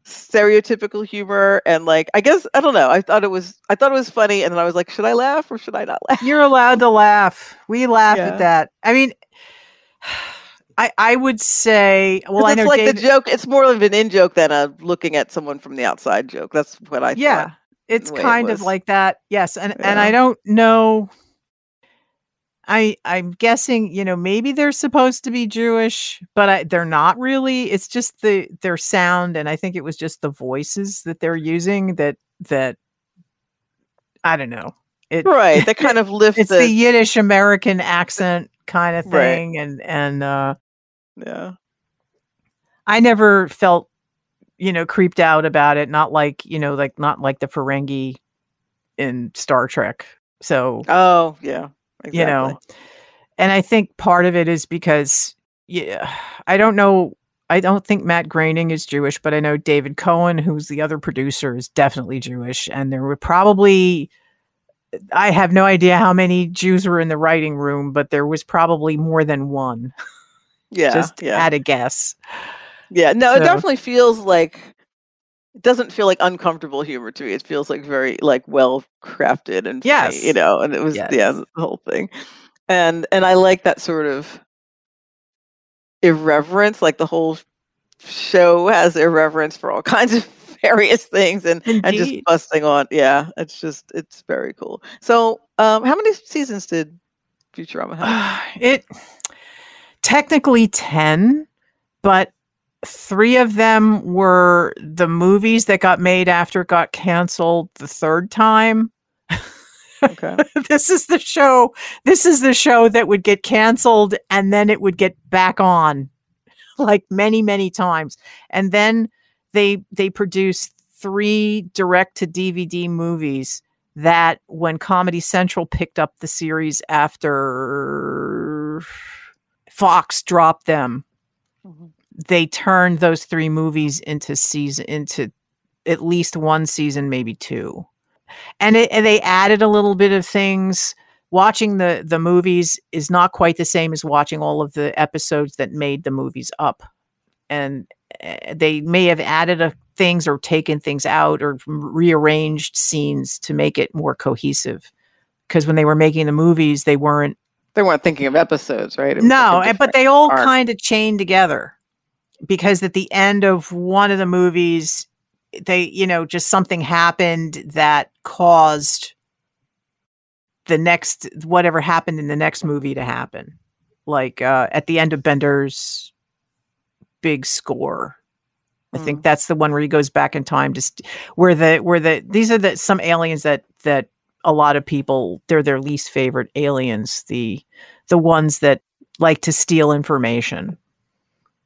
stereotypical humor and like I guess I don't know. I thought it was I thought it was funny, and then I was like, should I laugh or should I not laugh? You're allowed to laugh. We laugh Yeah. at that. I mean, I I would say well, I it's know like David, the joke. It's more of an in joke than a looking at someone from the outside joke. That's what I think. yeah, thought. it's way it kind of like that. Yes, and and I don't know. I I'm guessing you know maybe they're supposed to be Jewish, but I, they're not really. It's just the their sound, and I think it was just the voices that they're using that that I don't know. It Right. They kind of lift it's the, the Yiddish American accent kind of Right. thing, and and uh, yeah. I never felt, you know, creeped out about it. Not like, you know, like not like the Ferengi in Star Trek. So, Oh, yeah. Exactly. you know, and I think part of it is because, yeah, I don't know. I don't think Matt Groening is Jewish, but I know David Cohen, who's the other producer, is definitely Jewish. And there were probably, I have no idea how many Jews were in the writing room, but there was probably more than one. yeah, Just yeah, at a guess. yeah. No, it definitely feels like it doesn't feel like uncomfortable humor to me. It feels like very like well crafted and funny, you know. And it was yeah, the whole thing, and and I like that sort of irreverence. Like the whole show has irreverence for all kinds of various things and and just busting on. Yeah, it's just it's very cool. So, um, how many seasons did Futurama have? it technically 10 but three of them were the movies that got made after it got canceled the third time Okay. this is the show this is the show that would get canceled and then it would get back on like many many times and then they they produced three direct to dvd movies that when comedy central picked up the series after fox dropped them Mhm. they turned those three movies into season into at least one season maybe two. And, it, and they added a little bit of things. Watching the the movies is not quite the same as watching all of the episodes that made the movies up. And uh, they may have added a, things or taken things out or rearranged scenes to make it more cohesive. Because when they were making the movies they weren't They weren't thinking of episodes, right? Like no, but they all arc. kind of chained together because at the end of one of the movies, they, you know, just something happened that caused the next, whatever happened in the next movie to happen. Like uh, at the end of Bender's big score. I think that's the one where he goes back in time to st- where the where the these are the some aliens that that a lot of people they're their least favorite aliens the the ones that like to steal information.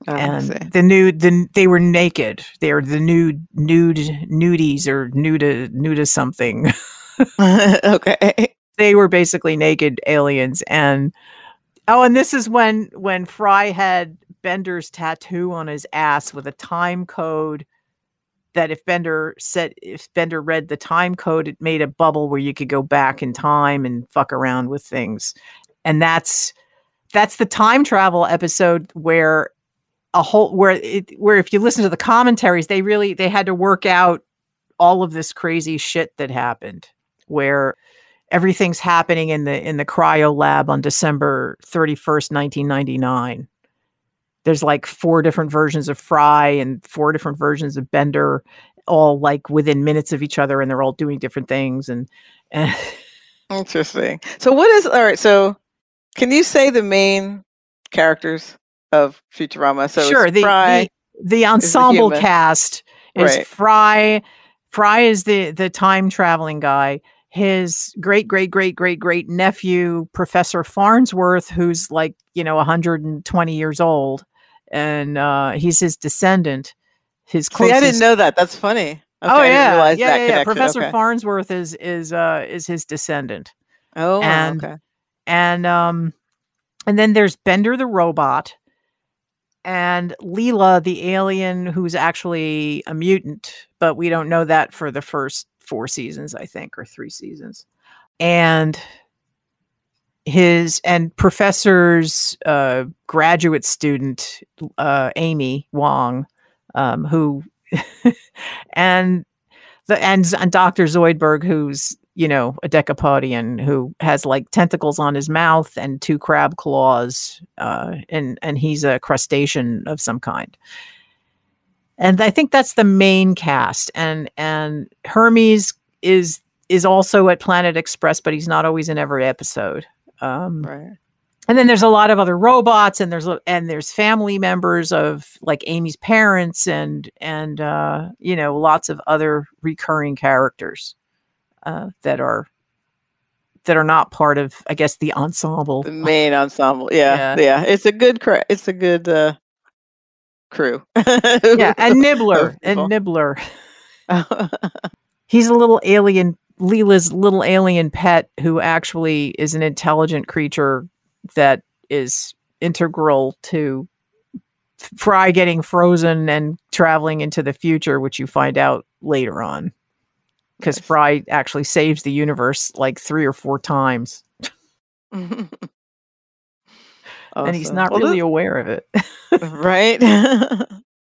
Oh, and the nude the they were naked. They were the nude nude nudies or nude nude something. Okay. they were basically naked aliens. And oh and this is when when fry had bender's tattoo on his ass with a time code that if bender said if bender read the time code it made a bubble where you could go back in time and fuck around with things. And that's that's the time travel episode where a whole where it where if you listen to the commentaries they really they had to work out all of this crazy shit that happened where everything's happening in the in the cryo lab on December 31st 1999 there's like four different versions of Fry and four different versions of Bender all like within minutes of each other and they're all doing different things and, and Interesting. So what is all right, so can you say the main characters of Futurama? So sure the, Fry, the the ensemble cast is Right. Fry Fry is the the time traveling guy his great great great great great nephew professor farnsworth who's like you know 120 years old and uh he's his descendant his See, I didn't know that. That's funny. Okay, oh I didn't yeah yeah yeah, yeah. professor okay. farnsworth is is uh is his descendant Oh, and- okay. and um and then there's Bender the robot and Leela the alien who's actually a mutant but we don't know that for the first 4 seasons I think or 3 seasons and his and professor's uh graduate student uh Amy Wong um who and the and, and Dr. Zoidberg who's you know, a decapodian who has like tentacles on his mouth and two crab claws, uh, and and he's a crustacean of some kind. And I think that's the main cast. And and Hermes is is also at Planet Express, but he's not always in every episode. Um, Right. and then there's a lot of other robots and there's and there's family members of like amy's parents and and uh you know lots of other recurring characters uh that are that are not part of i guess the ensemble The main ensemble. Yeah, Yeah. yeah. It's a good cra- it's a good uh crew. yeah and nibbler and nibbler he's a little alien leela's little alien pet who actually is an intelligent creature that is integral to fry getting frozen and traveling into the future which you find out later on. Because Nice. fry actually saves the universe like three or four times. And he's not Well, really aware of it. Right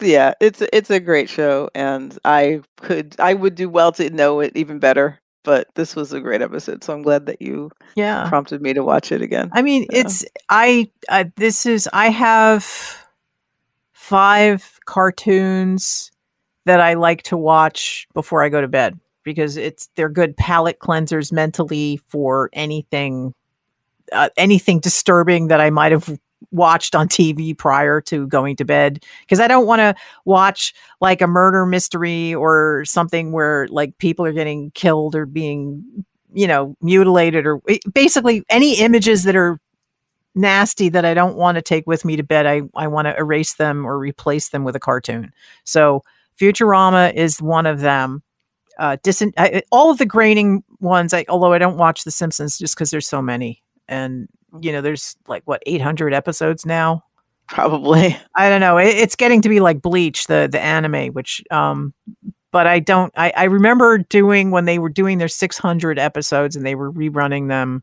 yeah it's a- it's a great show and i could i would do well to know it even better but this was a great episode. So I'm glad that you Yeah. prompted me to watch it again. I mean, it's I uh, this is I have five cartoons that I like to watch before I go to bed because it's they're good palate cleansers mentally for anything uh, anything disturbing that I might have watched on TV prior to going to bed because I don't want to watch like a murder mystery or something where like people are getting killed or being you know mutilated or eh, basically any images that are nasty that I don't want to take with me to bed I I want to erase them or replace them with a cartoon. So Futurama is one of them. Uh, I, all of the Groening ones, I, although I don't watch The Simpsons just because there's so many, and you know, there's like what 800 episodes now. Probably. I don't know. It, it's getting to be like Bleach, the the anime, which um but I don't I, I remember doing when they were doing their 600 episodes and they were rerunning them.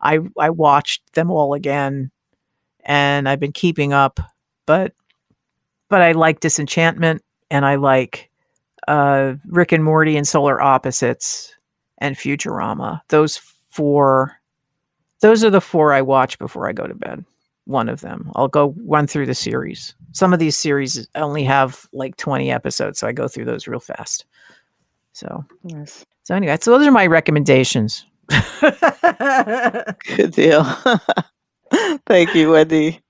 I I watched them all again and I've been keeping up, but but I like Disenchantment and I like uh Rick and Morty and Solar Opposites and Futurama. Those four those are the four I watch before I go to bed one of them. I'll go run through the series. Some of these series only have like 20 episodes, so I go through those real fast. So, Nice. so anyway, so those are my recommendations. Good deal. Thank you, Wendy.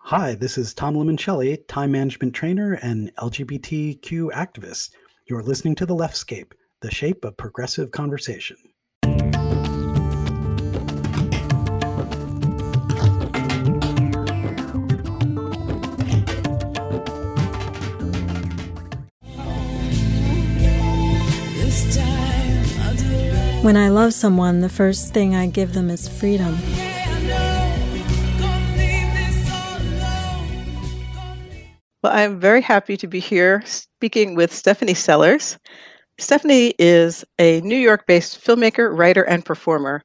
Hi, this is Tom Limoncelli, time management trainer and LGBTQ activist. You're listening to The Leftscape, the shape of progressive conversation. When I love someone, the first thing I give them is freedom. Well, I'm very happy to be here speaking with Stephanie Sellars. Stephanie is a New York based filmmaker, writer, and performer.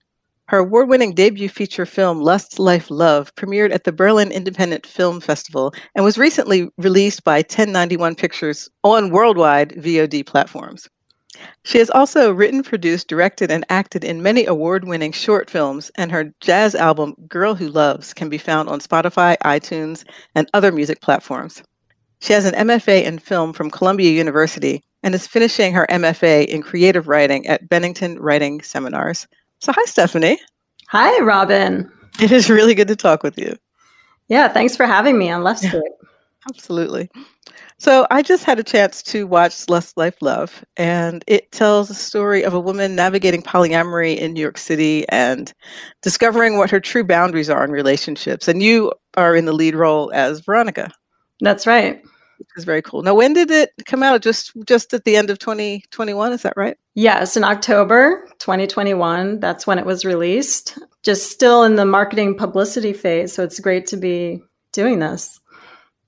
Her award winning debut feature film, Lust, Life, Love, premiered at the Berlin Independent Film Festival and was recently released by 1091 Pictures on worldwide VOD platforms. She has also written, produced, directed, and acted in many award winning short films, and her jazz album, Girl Who Loves, can be found on Spotify, iTunes, and other music platforms. She has an MFA in film from Columbia University and is finishing her MFA in creative writing at Bennington Writing Seminars. So, hi, Stephanie. Hi, Robin. It is really good to talk with you. Yeah, thanks for having me on Leftscape. Absolutely. So, I just had a chance to watch Lust, Life, Love, and it tells a story of a woman navigating polyamory in New York City and discovering what her true boundaries are in relationships. And you are in the lead role as Veronica. That's right. Which is very cool. Now, when did it come out? Just just at the end of 2021, is that right? Yes, in October 2021, that's when it was released. Just still in the marketing publicity phase. So it's great to be doing this.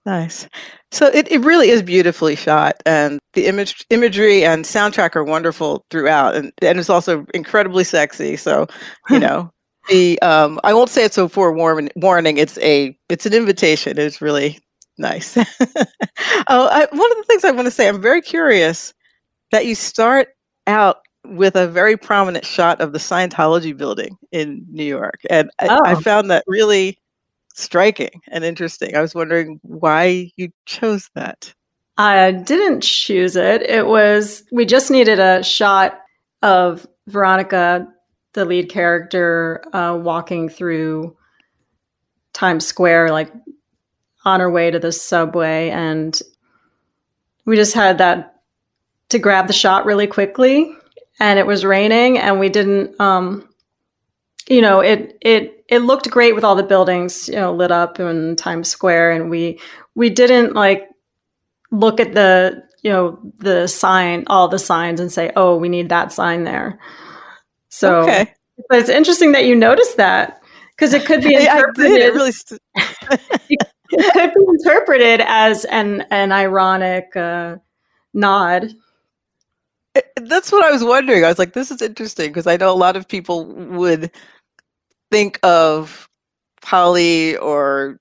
Nice. So it, it really is beautifully shot, and the image imagery and soundtrack are wonderful throughout, and and it's also incredibly sexy. So, you know, the um, I won't say it's a forewarning. Warning. It's a it's an invitation. It's really nice. oh, I, one of the things I want to say, I'm very curious that you start out with a very prominent shot of the Scientology building in New York, and I, I Oh. found that really striking and interesting. I was wondering why you chose that. I didn't choose it. It was, we just needed a shot of Veronica, the lead character, uh, walking through Times Square, like on our way to the subway. And we just had that to grab the shot really quickly. And it was raining, and we didn't, um, you know, it, it, it looked great with all the buildings, you know, lit up in Times Square. And we, we didn't like look at the you know the sign all the signs and say oh we need that sign there so okay. but it's interesting that you noticed that because it could be Yeah, I interpreted did. It really st- it could be interpreted as an an ironic uh, nod It- That's what I was wondering. I was like, this is interesting because I know a lot of people would think of poly or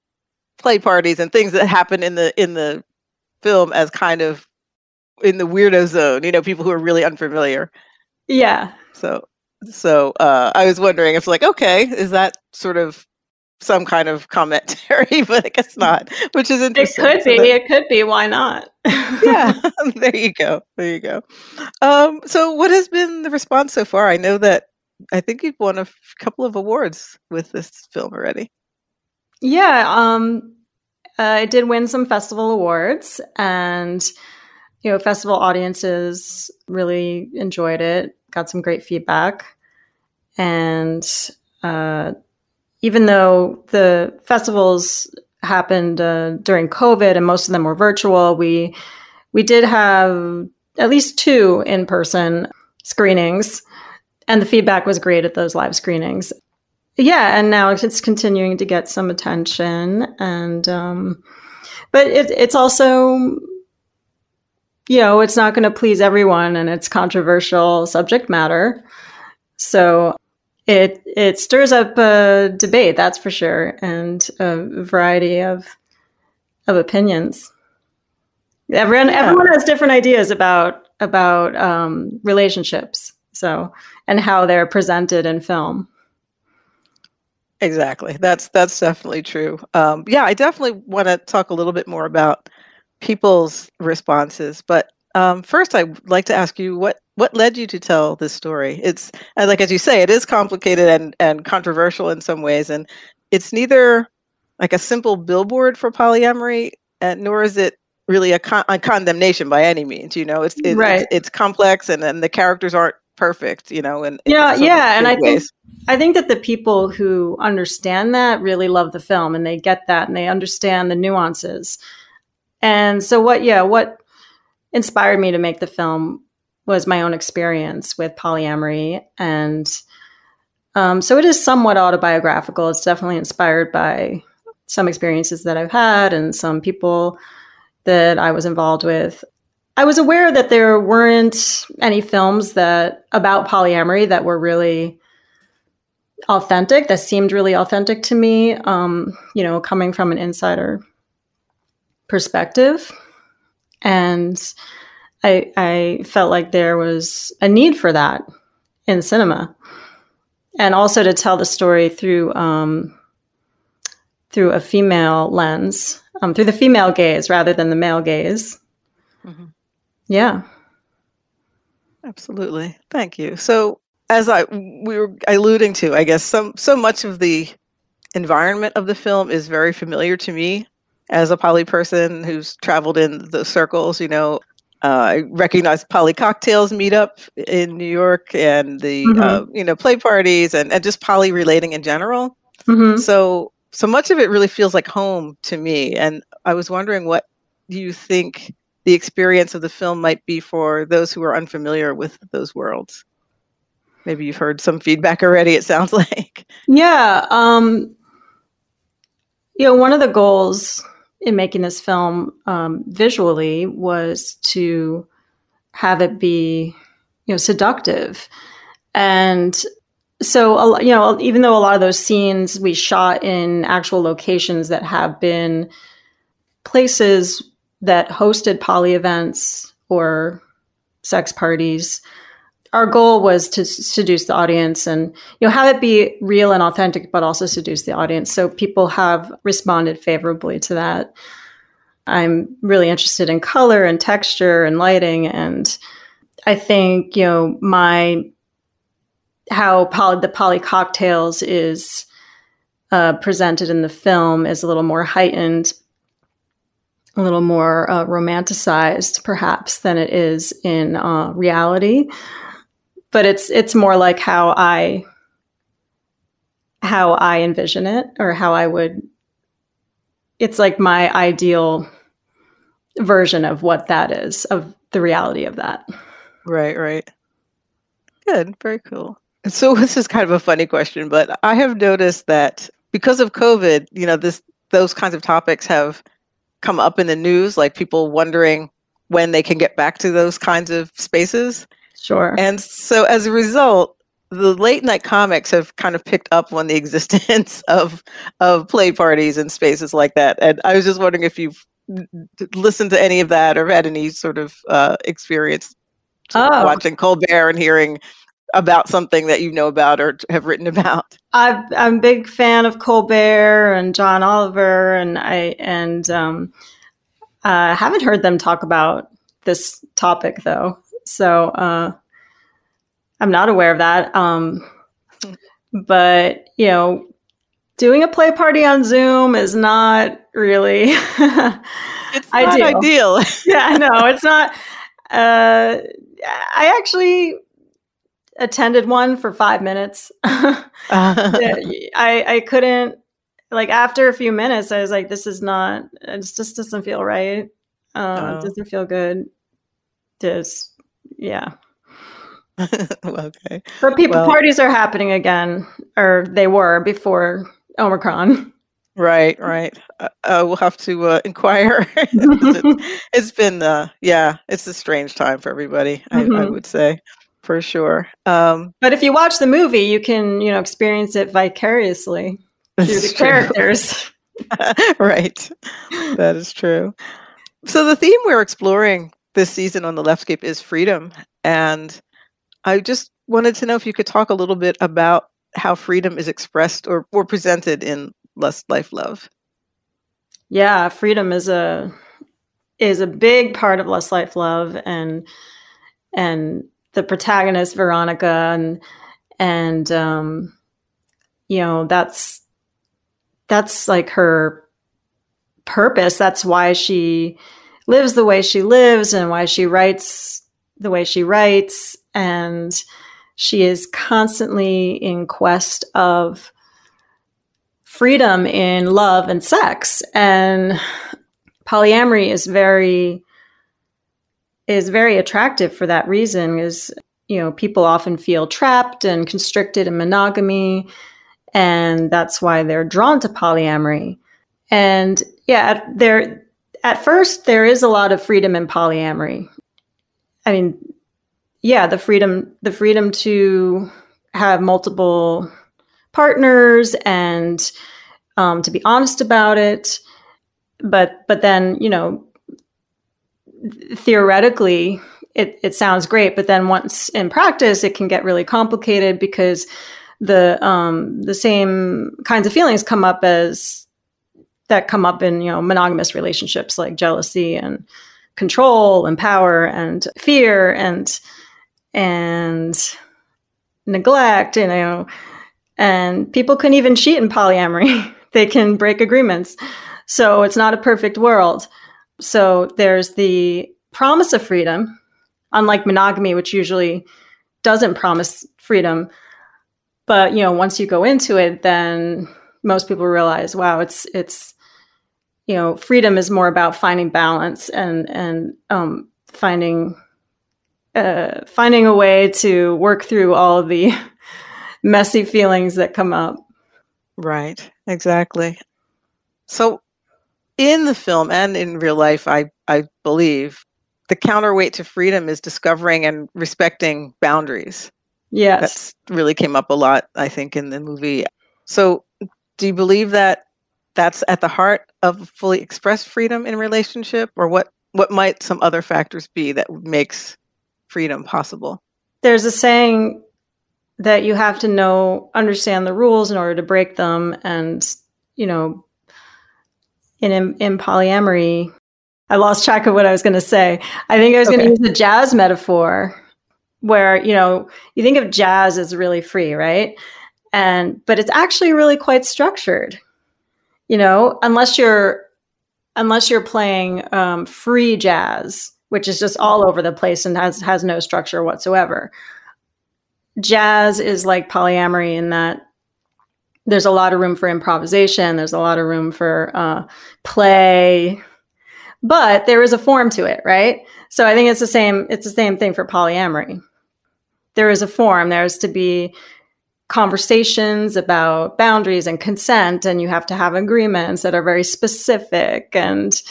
play parties and things that happen in the in the film as kind of in the weirdo zone. You know, people who are really unfamiliar. yeah So so uh, I was wondering if like, okay, is that sort of some kind of commentary? but I guess not, which is interesting. it could So be that- it could be why not yeah there you go there you go um so what has been the response so far i know that i think you've won a f- couple of awards with this film already Yeah, um, I did win some festival awards, and you know, festival audiences really enjoyed it. Got some great feedback, and uh, even though the festivals happened uh, during COVID and most of them were virtual, we we did have at least two in person screenings, and the feedback was great at those live screenings. Yeah and now it's continuing to get some attention and um but it, it's also you know it's not going to please everyone and it's controversial subject matter. So it it stirs up a debate that's for sure and a variety of of opinions. Everyone Yeah. everyone has different ideas about about um relationships so and how they're presented in film. Exactly. That's that's definitely true. Um yeah i definitely want to talk a little bit more about people's responses but um first i'd like to ask you what what led you to tell this story it's like as you say it is complicated and and controversial in some ways and it's neither like a simple billboard for polyamory and nor is it really a, con- a condemnation by any means you know it's it, Right. it's, it's complex and, and the characters aren't perfect you know and Yeah, yeah, and I think I think that the people who understand that really love the film and they get that and they understand the nuances. And so what yeah, what inspired me to make the film was my own experience with polyamory and um, so it is somewhat autobiographical. It's definitely inspired by some experiences that I've had and some people that I was involved with. I was aware that there weren't any films that about polyamory that were really authentic that seemed really authentic to me um, you know coming from an insider perspective and I, I felt like there was a need for that in cinema and also to tell the story through um, through a female lens um, through the female gaze rather than the male gaze Mhm. yeah Absolutely. Thank you. So, as I we were alluding to, I guess some so much of the environment of the film is very familiar to me as a poly person who's traveled in the circles. You know, uh, I recognize poly cocktails meetup in New York and the Mhm. uh, you know play parties and, and just poly relating in general. Mhm. So so much of it really feels like home to me. And I was wondering what you think the experience of the film might be for those who are unfamiliar with those worlds. Maybe you've heard some feedback already, it sounds like. Yeah. Um, you know, one of the goals in making this film um, visually was to have it be, you know, seductive. And so, you know, even though a lot of those scenes we shot in actual locations that have been places that hosted poly events or sex parties, our goal was to seduce the audience and you know have it be real and authentic but also seduce the audience. So people have responded favorably to that. I'm really interested in color and texture and lighting. And i think you know my how poly, the poly cocktails is uh, presented in the film is a little more heightened a little more uh, romanticized perhaps than it is in uh, reality but it's it's more like how I how I envision it or how I would it's like my ideal version of what that is, of the reality of that. Right, right. Good, very cool. So this is kind of a funny question, but I have noticed that because of COVID, you know, this those kinds of topics have come up in the news, like people wondering when they can get back to those kinds of spaces. Sure. And so as a result, the late night comics have kind of picked up on the existence of of play parties and spaces like that. And I was just wondering if you've listened to any of that or had any sort of uh, experience sort of Oh. watching Colbert and hearing about something that you know about or have written about. I've, I'm a big fan of Colbert and John Oliver, and I and um, I haven't heard them talk about this topic though. So uh, I'm not aware of that. Um, but you know, doing a play party on Zoom is not really. It's not do. ideal. yeah, I know it's not. Uh, I actually attended one for five minutes. Yeah, I I couldn't like after a few minutes. I was like, this is not. It just doesn't feel right. Uh, Oh. It doesn't feel good. Just yeah. okay. But people Well- parties are happening again, or they were before Omicron. Right, right. Uh, uh, we'll have to uh, inquire. it's, it's been, uh, yeah, it's a strange time for everybody. I, I Mhm. would say, for sure. Um, But if you watch the movie, you can you know experience it vicariously through the true. characters. right. That is true. So the theme we're exploring this season on the Leftscape is freedom, and I just wanted to know if you could talk a little bit about how freedom is expressed or, or presented in Lust, Life, Love. yeah freedom is a is a big part of Lust Life Love and and the protagonist veronica and and um you know that's that's like her purpose that's why she lives the way she lives and why she writes the way she writes. And she is constantly in quest of freedom in love and sex. And polyamory is very is very attractive for that reason is you know people often feel trapped and constricted in monogamy and that's why they're drawn to polyamory. And yeah there at first there is a lot of freedom in polyamory. I mean yeah the freedom the freedom to have multiple partners and um, to be honest about it. But but then you know theoretically it, it sounds great but then once in practice it can get really complicated because the um, the same kinds of feelings come up as that come up in you know monogamous relationships like jealousy and control and power and fear and and neglect you know and people can even cheat in polyamory. They can break agreements. So it's not a perfect world. So there's the promise of freedom unlike monogamy which usually doesn't promise freedom. But you know once you go into it then most people realize wow it's it's you know freedom is more about finding balance and and um, finding uh, finding a way to work through all of the messy feelings that come up Right, exactly. So, in the film and in real life, I, I believe the counterweight to freedom is discovering and respecting boundaries. yes That's really came up a lot, I think, in the movie. So, do you believe that that's at the heart of fully expressed freedom in relationship, or what? What might some other factors be that makes freedom possible? there's a saying that you have to know understand the rules in order to break them and you know in in, in polyamory i lost track of what i was going to say i think i was going to use the jazz metaphor where you know you think of jazz as really free right and but it's actually really quite structured you know unless you're unless you're playing um, free jazz which is just all over the place and has has no structure whatsoever jazz is like polyamory in that there's a lot of room for improvisation there's a lot of room for uh, play but there is a form to it, right? So I think it's the same. It's the same thing for polyamory. There is a form. There's to be conversations about boundaries and consent, and you have to have agreements that are very specific, and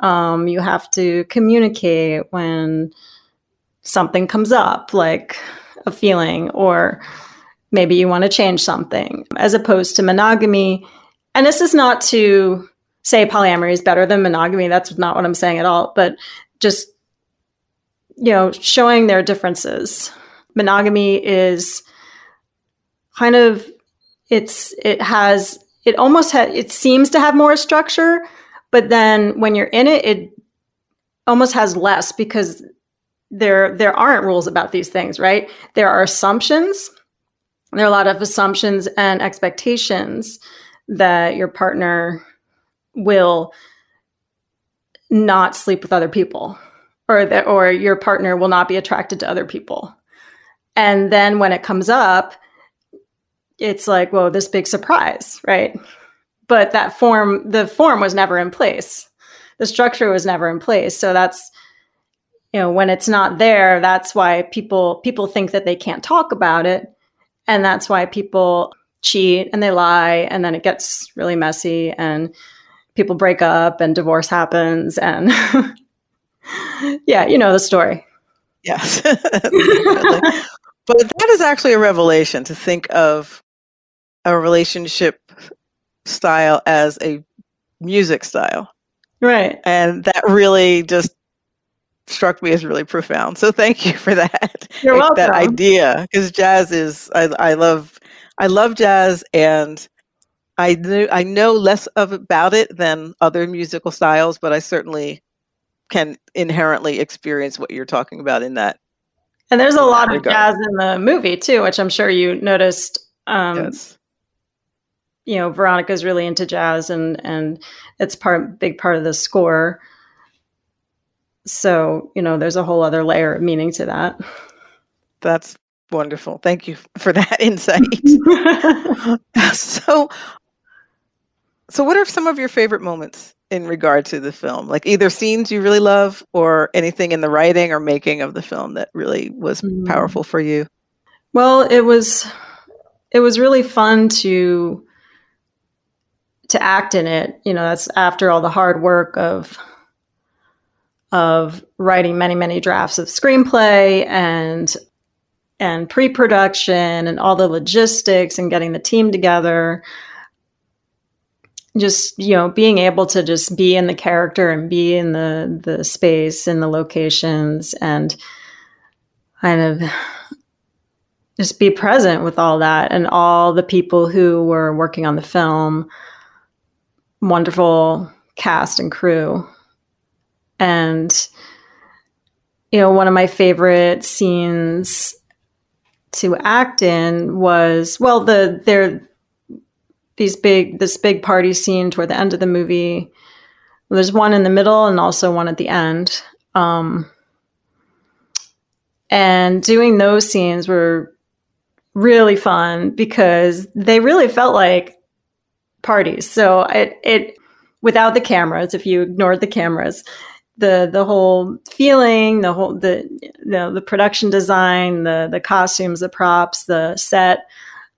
um, you have to communicate when something comes up, like a feeling, or maybe you want to change something, as opposed to monogamy. And this is not to say polyamory is better than monogamy. That's not what I'm saying at all, but just you know, showing their differences. Monogamy is kind of it's it has it almost ha- it seems to have more structure, but then when you're in it, it almost has less because there there aren't rules about these things, right? There are assumptions. There are a lot of assumptions and expectations that your partner will not sleep with other people or that or your partner will not be attracted to other people. And then when it comes up, it's like, whoa, this big surprise, right? But that form, the form was never in place. The structure was never in place. So that's, you know, when it's not there, that's why people people think that they can't talk about it. And that's why people cheat and they lie and then it gets really messy and people break up and divorce happens and yeah, you know the story. Yes. but that is actually a revelation to think of a relationship style as a music style. Right. And that really just struck me as really profound. So thank you for that. You're welcome. That idea because jazz is I, I love I love jazz and I knew I know less of about it than other musical styles, but I certainly can inherently experience what you're talking about in that. And there's a lot of regard. jazz in the movie too, which I'm sure you noticed. Um, yes. You know, Veronica's really into jazz, and and it's part big part of the score. So you know, there's a whole other layer of meaning to that. That's wonderful. Thank you for that insight. so, so what are some of your favorite moments in regard to the film? Like either scenes you really love or anything in the writing or making of the film that really was mm. powerful for you? Well, it was it was really fun to to act in it. You know, that's after all the hard work of of writing many many drafts of screenplay and and pre-production and all the logistics and getting the team together just you know being able to just be in the character and be in the the space and the locations and kind of just be present with all that and all the people who were working on the film wonderful cast and crew and you know one of my favorite scenes to act in was well the there these big this big party scene toward the end of the movie. There's one in the middle and also one at the end. Um, and doing those scenes were really fun because they really felt like parties. So it it without the cameras, if you ignored the cameras, the the whole feeling, the whole the you know, the production design, the the costumes, the props, the set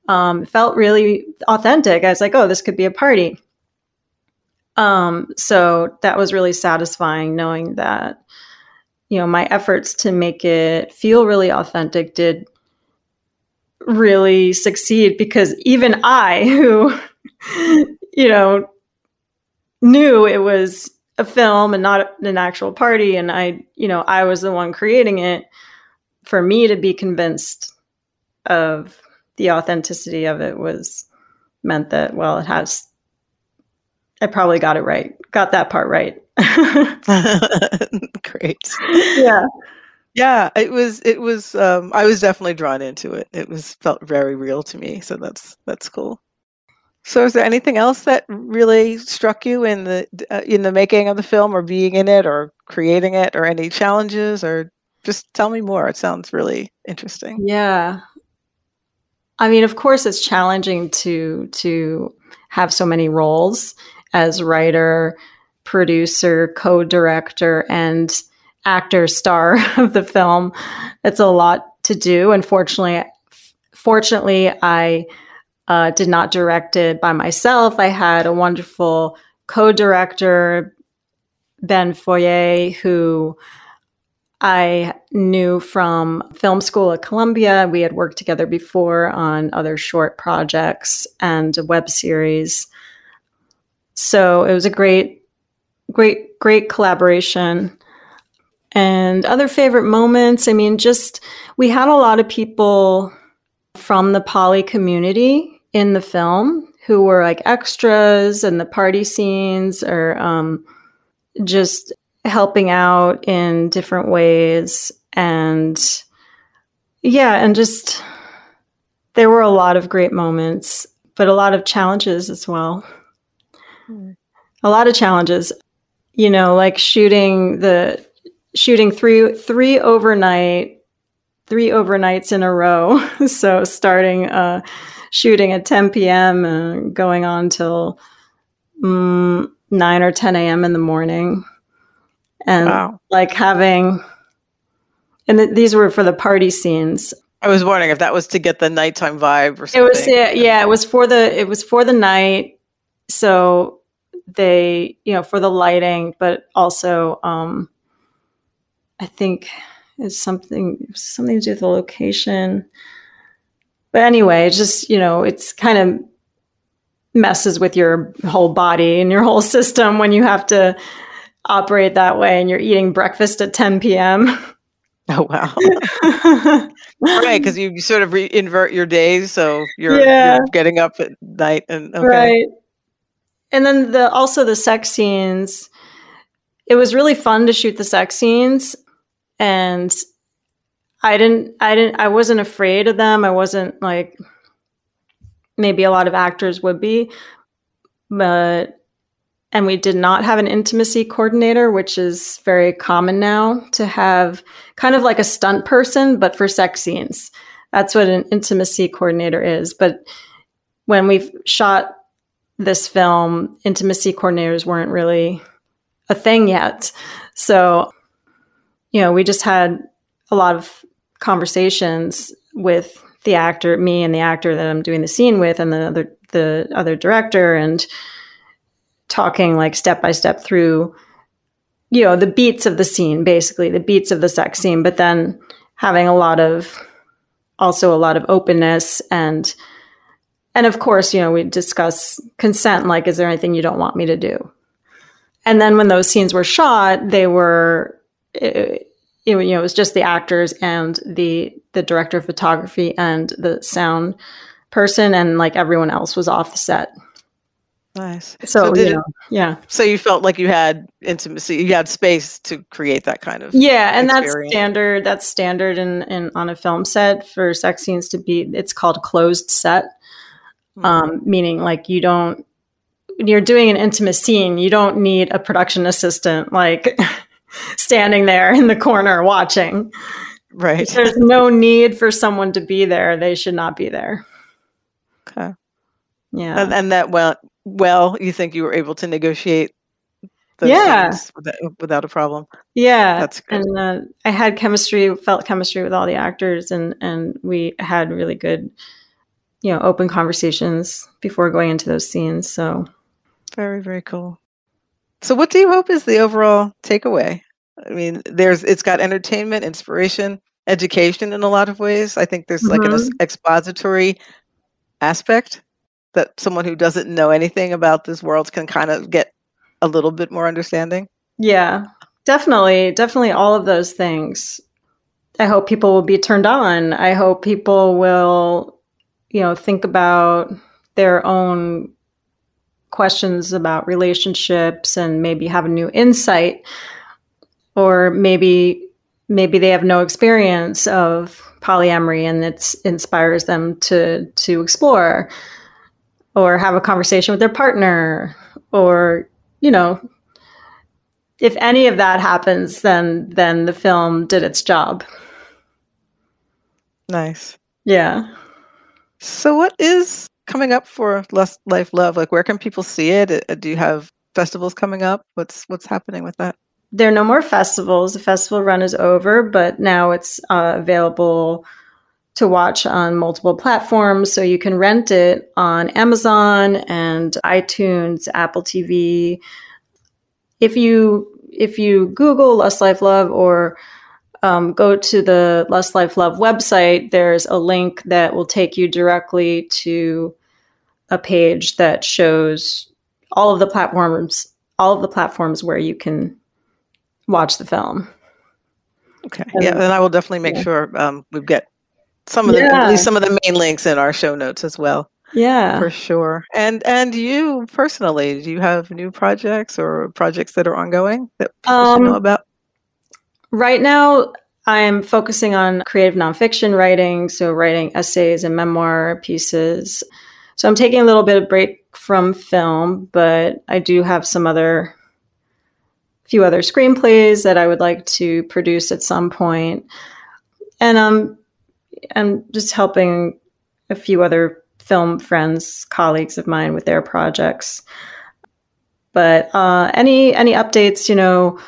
um, felt really authentic. I was like, oh, this could be a party. Um, so that was really satisfying knowing that, you know, my efforts to make it feel really authentic did really succeed because even I, who, you know, knew it was a film and not an actual party, and I, you know, I was the one creating it, for me to be convinced of the authenticity of it was meant that well it has i probably got it right got that part right. Great. Yeah. Yeah it was it was um i was definitely drawn into it. It was felt very real to me so that's that's cool so is there anything else that really struck you in the uh, in the making of the film or being in it or creating it or any challenges or just tell me more it sounds really interesting yeah I mean, of course, it's challenging to to have so many roles as writer, producer, co director, and actor star of the film. It's a lot to do. Unfortunately, fortunately, I uh, did not direct it by myself. I had a wonderful co director, Ben Foyer, who I knew from film school at Columbia. We had worked together before on other short projects and a web series. So it was a great, great, great collaboration. And other favorite moments, I mean, just we had a lot of people from the poly community in the film who were like extras and the party scenes or um, just helping out in different ways. And yeah, and just there were a lot of great moments, but a lot of challenges as well. Mm. A lot of challenges, you know, like shooting the shooting three three overnight three overnights in a row. so starting uh, shooting at 10 p.m. and going on till mm, 9 or 10 a.m. in the morning. And wow. like having, and th- these were for the party scenes. I was wondering if that was to get the nighttime vibe or something. It was, yeah, yeah, it was for the, it was for the night. So they, you know, for the lighting, but also, um, I think it's something something to do with the location. But anyway, it's just you know, it's kind of messes with your whole body and your whole system when you have to operate that way and you're eating breakfast at 10 p.m. Oh wow! right, because you sort of re- invert your days, so you're, yeah. you're, getting up at night and okay. right. And then the also the sex scenes. It was really fun to shoot the sex scenes, and I didn't I didn't I wasn't afraid of them. I wasn't like maybe a lot of actors would be, but and we did not have an intimacy coordinator, which is very common now to have kind of like a stunt person, but for sex scenes. That's what an intimacy coordinator is. But when we shot this film, intimacy coordinators weren't really a thing yet. So you know, we just had a lot of conversations with the actor, me and the actor that I'm doing the scene with, and the other the other director, and talking like step by step through, you know, the beats of the scene, basically the beats of the sex scene, but then having a lot of also a lot of openness and and of course, you know, we discuss consent like is there anything you don't want me to do? And then when those scenes were shot, they were it, you know, it was just the actors and the the director of photography and the sound person, and like everyone else was off the set. Nice. So, so you know, yeah. So you felt like you had intimacy, you had space to create that kind of yeah, and experience. that's standard. That's standard in, in on a film set for sex scenes to be. It's called closed set, mm-hmm. um, meaning like you don't when you're doing an intimate scene, you don't need a production assistant like standing there in the corner watching. Right. There's no need for someone to be there. They should not be there. Okay. Yeah. And, and that well, well, you think you were able to negotiate yeah. Without, without, a problem. Yeah. That's good. And uh, I had chemistry, felt chemistry with all the actors, and and we had really good, you know, open conversations before going into those scenes. So very very cool. So, what do you hope is the overall takeaway? I mean, there's it's got entertainment, inspiration, education in a lot of ways. I think there's mm-hmm. like an mm-hmm. expository aspect that someone who doesn't know anything about this world can kind of get a little bit more understanding. Yeah, definitely, definitely all of those things. I hope people will be turned on. I hope people will, you know, think about their own questions about relationships and maybe have a new insight or maybe maybe they have no experience of polyamory and it inspires them to to explore or have a conversation with their partner or you know if any of that happens then then the film did its job. Nice. Yeah. So what is coming up for Lust Life Love? Like, where can people see it? Uh, do you have festivals coming up? What's what's happening with that? There are no more festivals. The festival run is over, but now it's uh, available to watch on multiple platforms. So you can rent it on Amazon and iTunes, Apple TV. If you if you Google Lust Life Love or um, go to the Lust Life Love website, there's a link that will take you directly to a page that shows all of the platforms, all of the platforms where you can watch the film. Okay. yeah, and I will definitely make yeah. sure um, we get some of the Yeah. at least some of the main links in our show notes as well. Yeah. For sure. And and you personally, do you have new projects or projects that are ongoing that people should know Um, about? Right now, I'm focusing on creative nonfiction writing, so writing essays and memoir pieces. So I'm taking a little bit of break from film, but I do have some other few other screenplays that I would like to produce at some point. And um I'm just helping a few other film friends, colleagues of mine with their projects. But uh, any any updates, you know,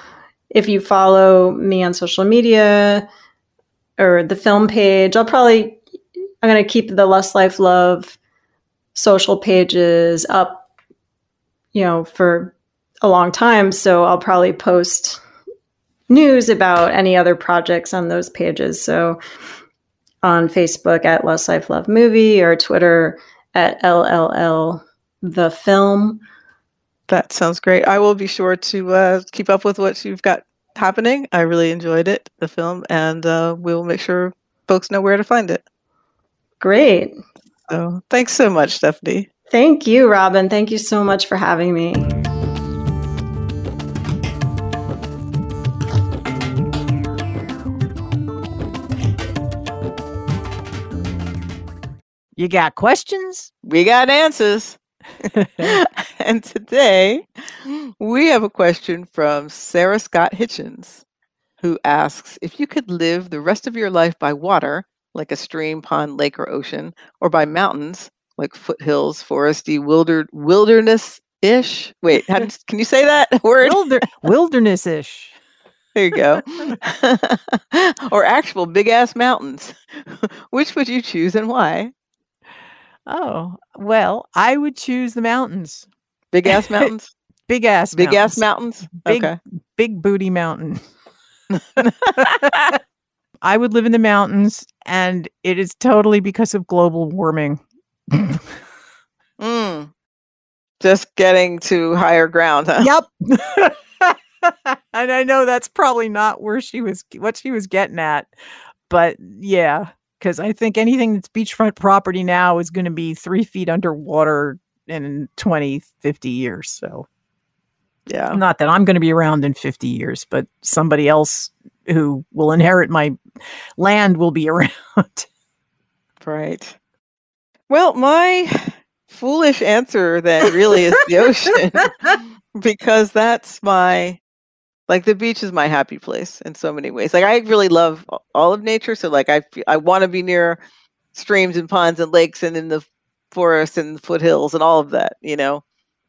if you follow me on social media or the film page, I'll probably I'm gonna keep the Lust Life Love social pages up, you know, for a long time. So I'll probably post news about any other projects on those pages. So on Facebook at Lust Life Love Movie or Twitter at LLL the film. That sounds great. I will be sure to uh, keep up with what you've got happening. I really enjoyed it, the film, and uh, we'll make sure folks know where to find it. Great. So thanks so much, Stephanie. Thank you, Robin. Thank you so much for having me. You got questions? We got answers. and today we have a question from Sarah Scott Hitchens, who asks if you could live the rest of your life by water, like a stream, pond, lake, or ocean, or by mountains, like foothills, foresty, wilder, wilderness ish. Wait, how, can you say that word? Wilder- wilderness ish. There you go. or actual big ass mountains. Which would you choose and why? Oh, well, I would choose the mountains. Big ass mountains? Big ass Big ass mountains. mountains? Big, Okay. big booty mountain. I would live in the mountains, and it is totally because of global warming. Mm. Just getting to higher ground, huh? Yep. and I know that's probably not where she was what she was getting at. But yeah, because I think anything that's beachfront property now is going to be three feet underwater in 20, 50 years. So Yeah. not that I'm going to be around in 50 years, but somebody else who will inherit my land will be around. Right. Well, my foolish answer then really is the ocean because that's my like the beach is my happy place in so many ways. Like I really love all of nature, so like I I want to be near streams and ponds and lakes and in the forests and foothills and all of that, you know.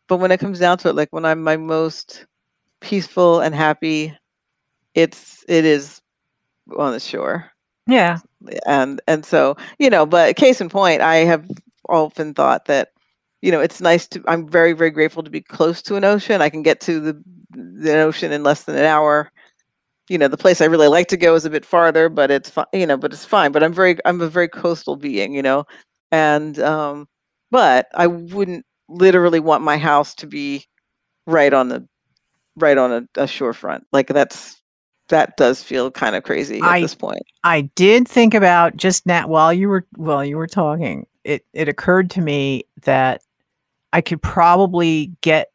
But when it comes down to it, like when I'm my most peaceful and happy, it's it is on the shore yeah. and and so you know but case in point i have often thought that you know it's nice to i'm very very grateful to be close to an ocean i can get to the the ocean in less than an hour. You know the place i really like to go is a bit farther but it's fine you know but it's fine. But i'm very i'm a very coastal being you know? And um but i wouldn't literally want my house to be right on the right on a, a shorefront. Like that's that does feel kind of crazy at I- this point. I did think about just now while you were while you were talking. It it occurred to me that I could probably get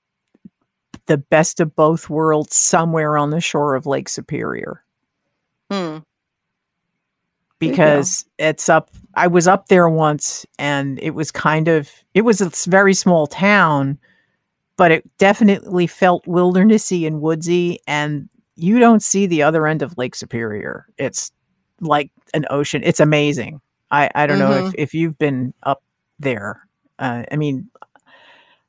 the best of both worlds somewhere on the shore of Lake Superior hmm. Because it's up I was up there once and it was kind of it was a very small town but it definitely felt wildernessy and woodsy and you don't see the other end of Lake Superior. It's like an ocean. It's amazing. I I don't know if if you've been up there. Uh, I mean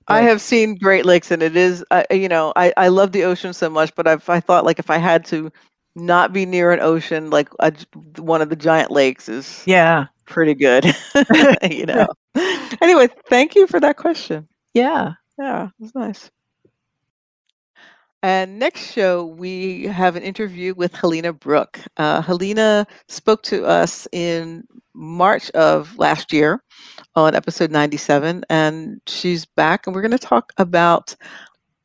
I have seen Great Lakes, and it is, uh, you know, I, I love the ocean so much, but I've, I thought like if I had to not be near an ocean, like a, one of the giant lakes is Yeah. pretty good, you know. Anyway, thank you for that question. Yeah. Yeah, it was nice. And next show, we have an interview with Helena Brooke. Uh, Helena spoke to us in March of last year on episode 97, and she's back, and we're going to talk about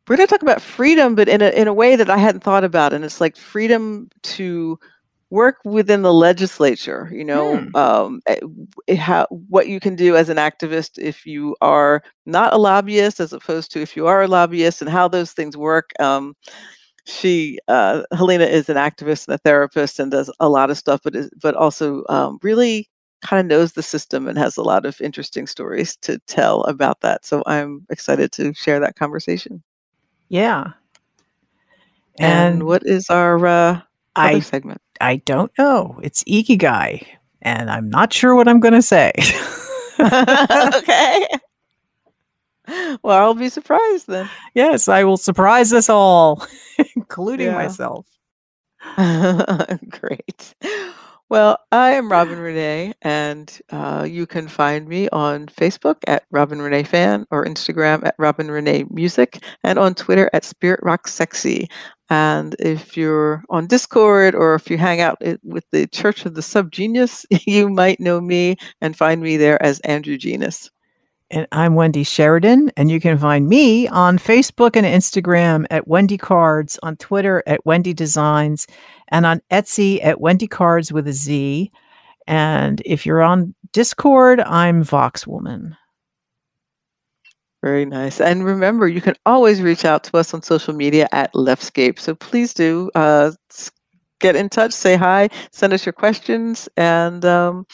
we're going to talk about freedom, but in a in a way that I hadn't thought about, and it's like freedom to work within the legislature. You know, Hmm. um, eh, w- how what you can do as an activist if you are not a lobbyist, as opposed to if you are a lobbyist, and how those things work. Um, she uh, Helena is an activist and a therapist and does a lot of stuff, but is, but also um, really kind of knows the system and has a lot of interesting stories to tell about that. So I'm excited to share that conversation. Yeah. And, And what is our uh, other I segment? I don't know. It's Ikigai, and I'm not sure what I'm going to say. okay. Well, I'll be surprised then. yes, I will surprise us all, including myself. Great. Well, I am Robin Renee, and uh, you can find me on Facebook at Robin Renee Fan or Instagram at Robin Renee Music and on Twitter at Spirit Rock Sexy. And if you're on Discord or if you hang out with the Church of the Subgenius, you might know me and find me there as Andrew Genius. And I'm Wendy Sheridan, and you can find me on Facebook and Instagram at Wendy Cards, on Twitter at Wendy Designs, and on Etsy at Wendy Cards with a Z. And if you're on Discord, I'm Vox Woman. Very nice. And remember, you can always reach out to us on social media at Leftscape. So please do uh, get in touch, say hi, send us your questions, and um,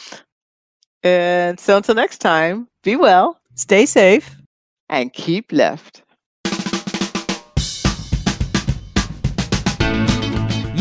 and so until next time, be well Stay safe. and keep left.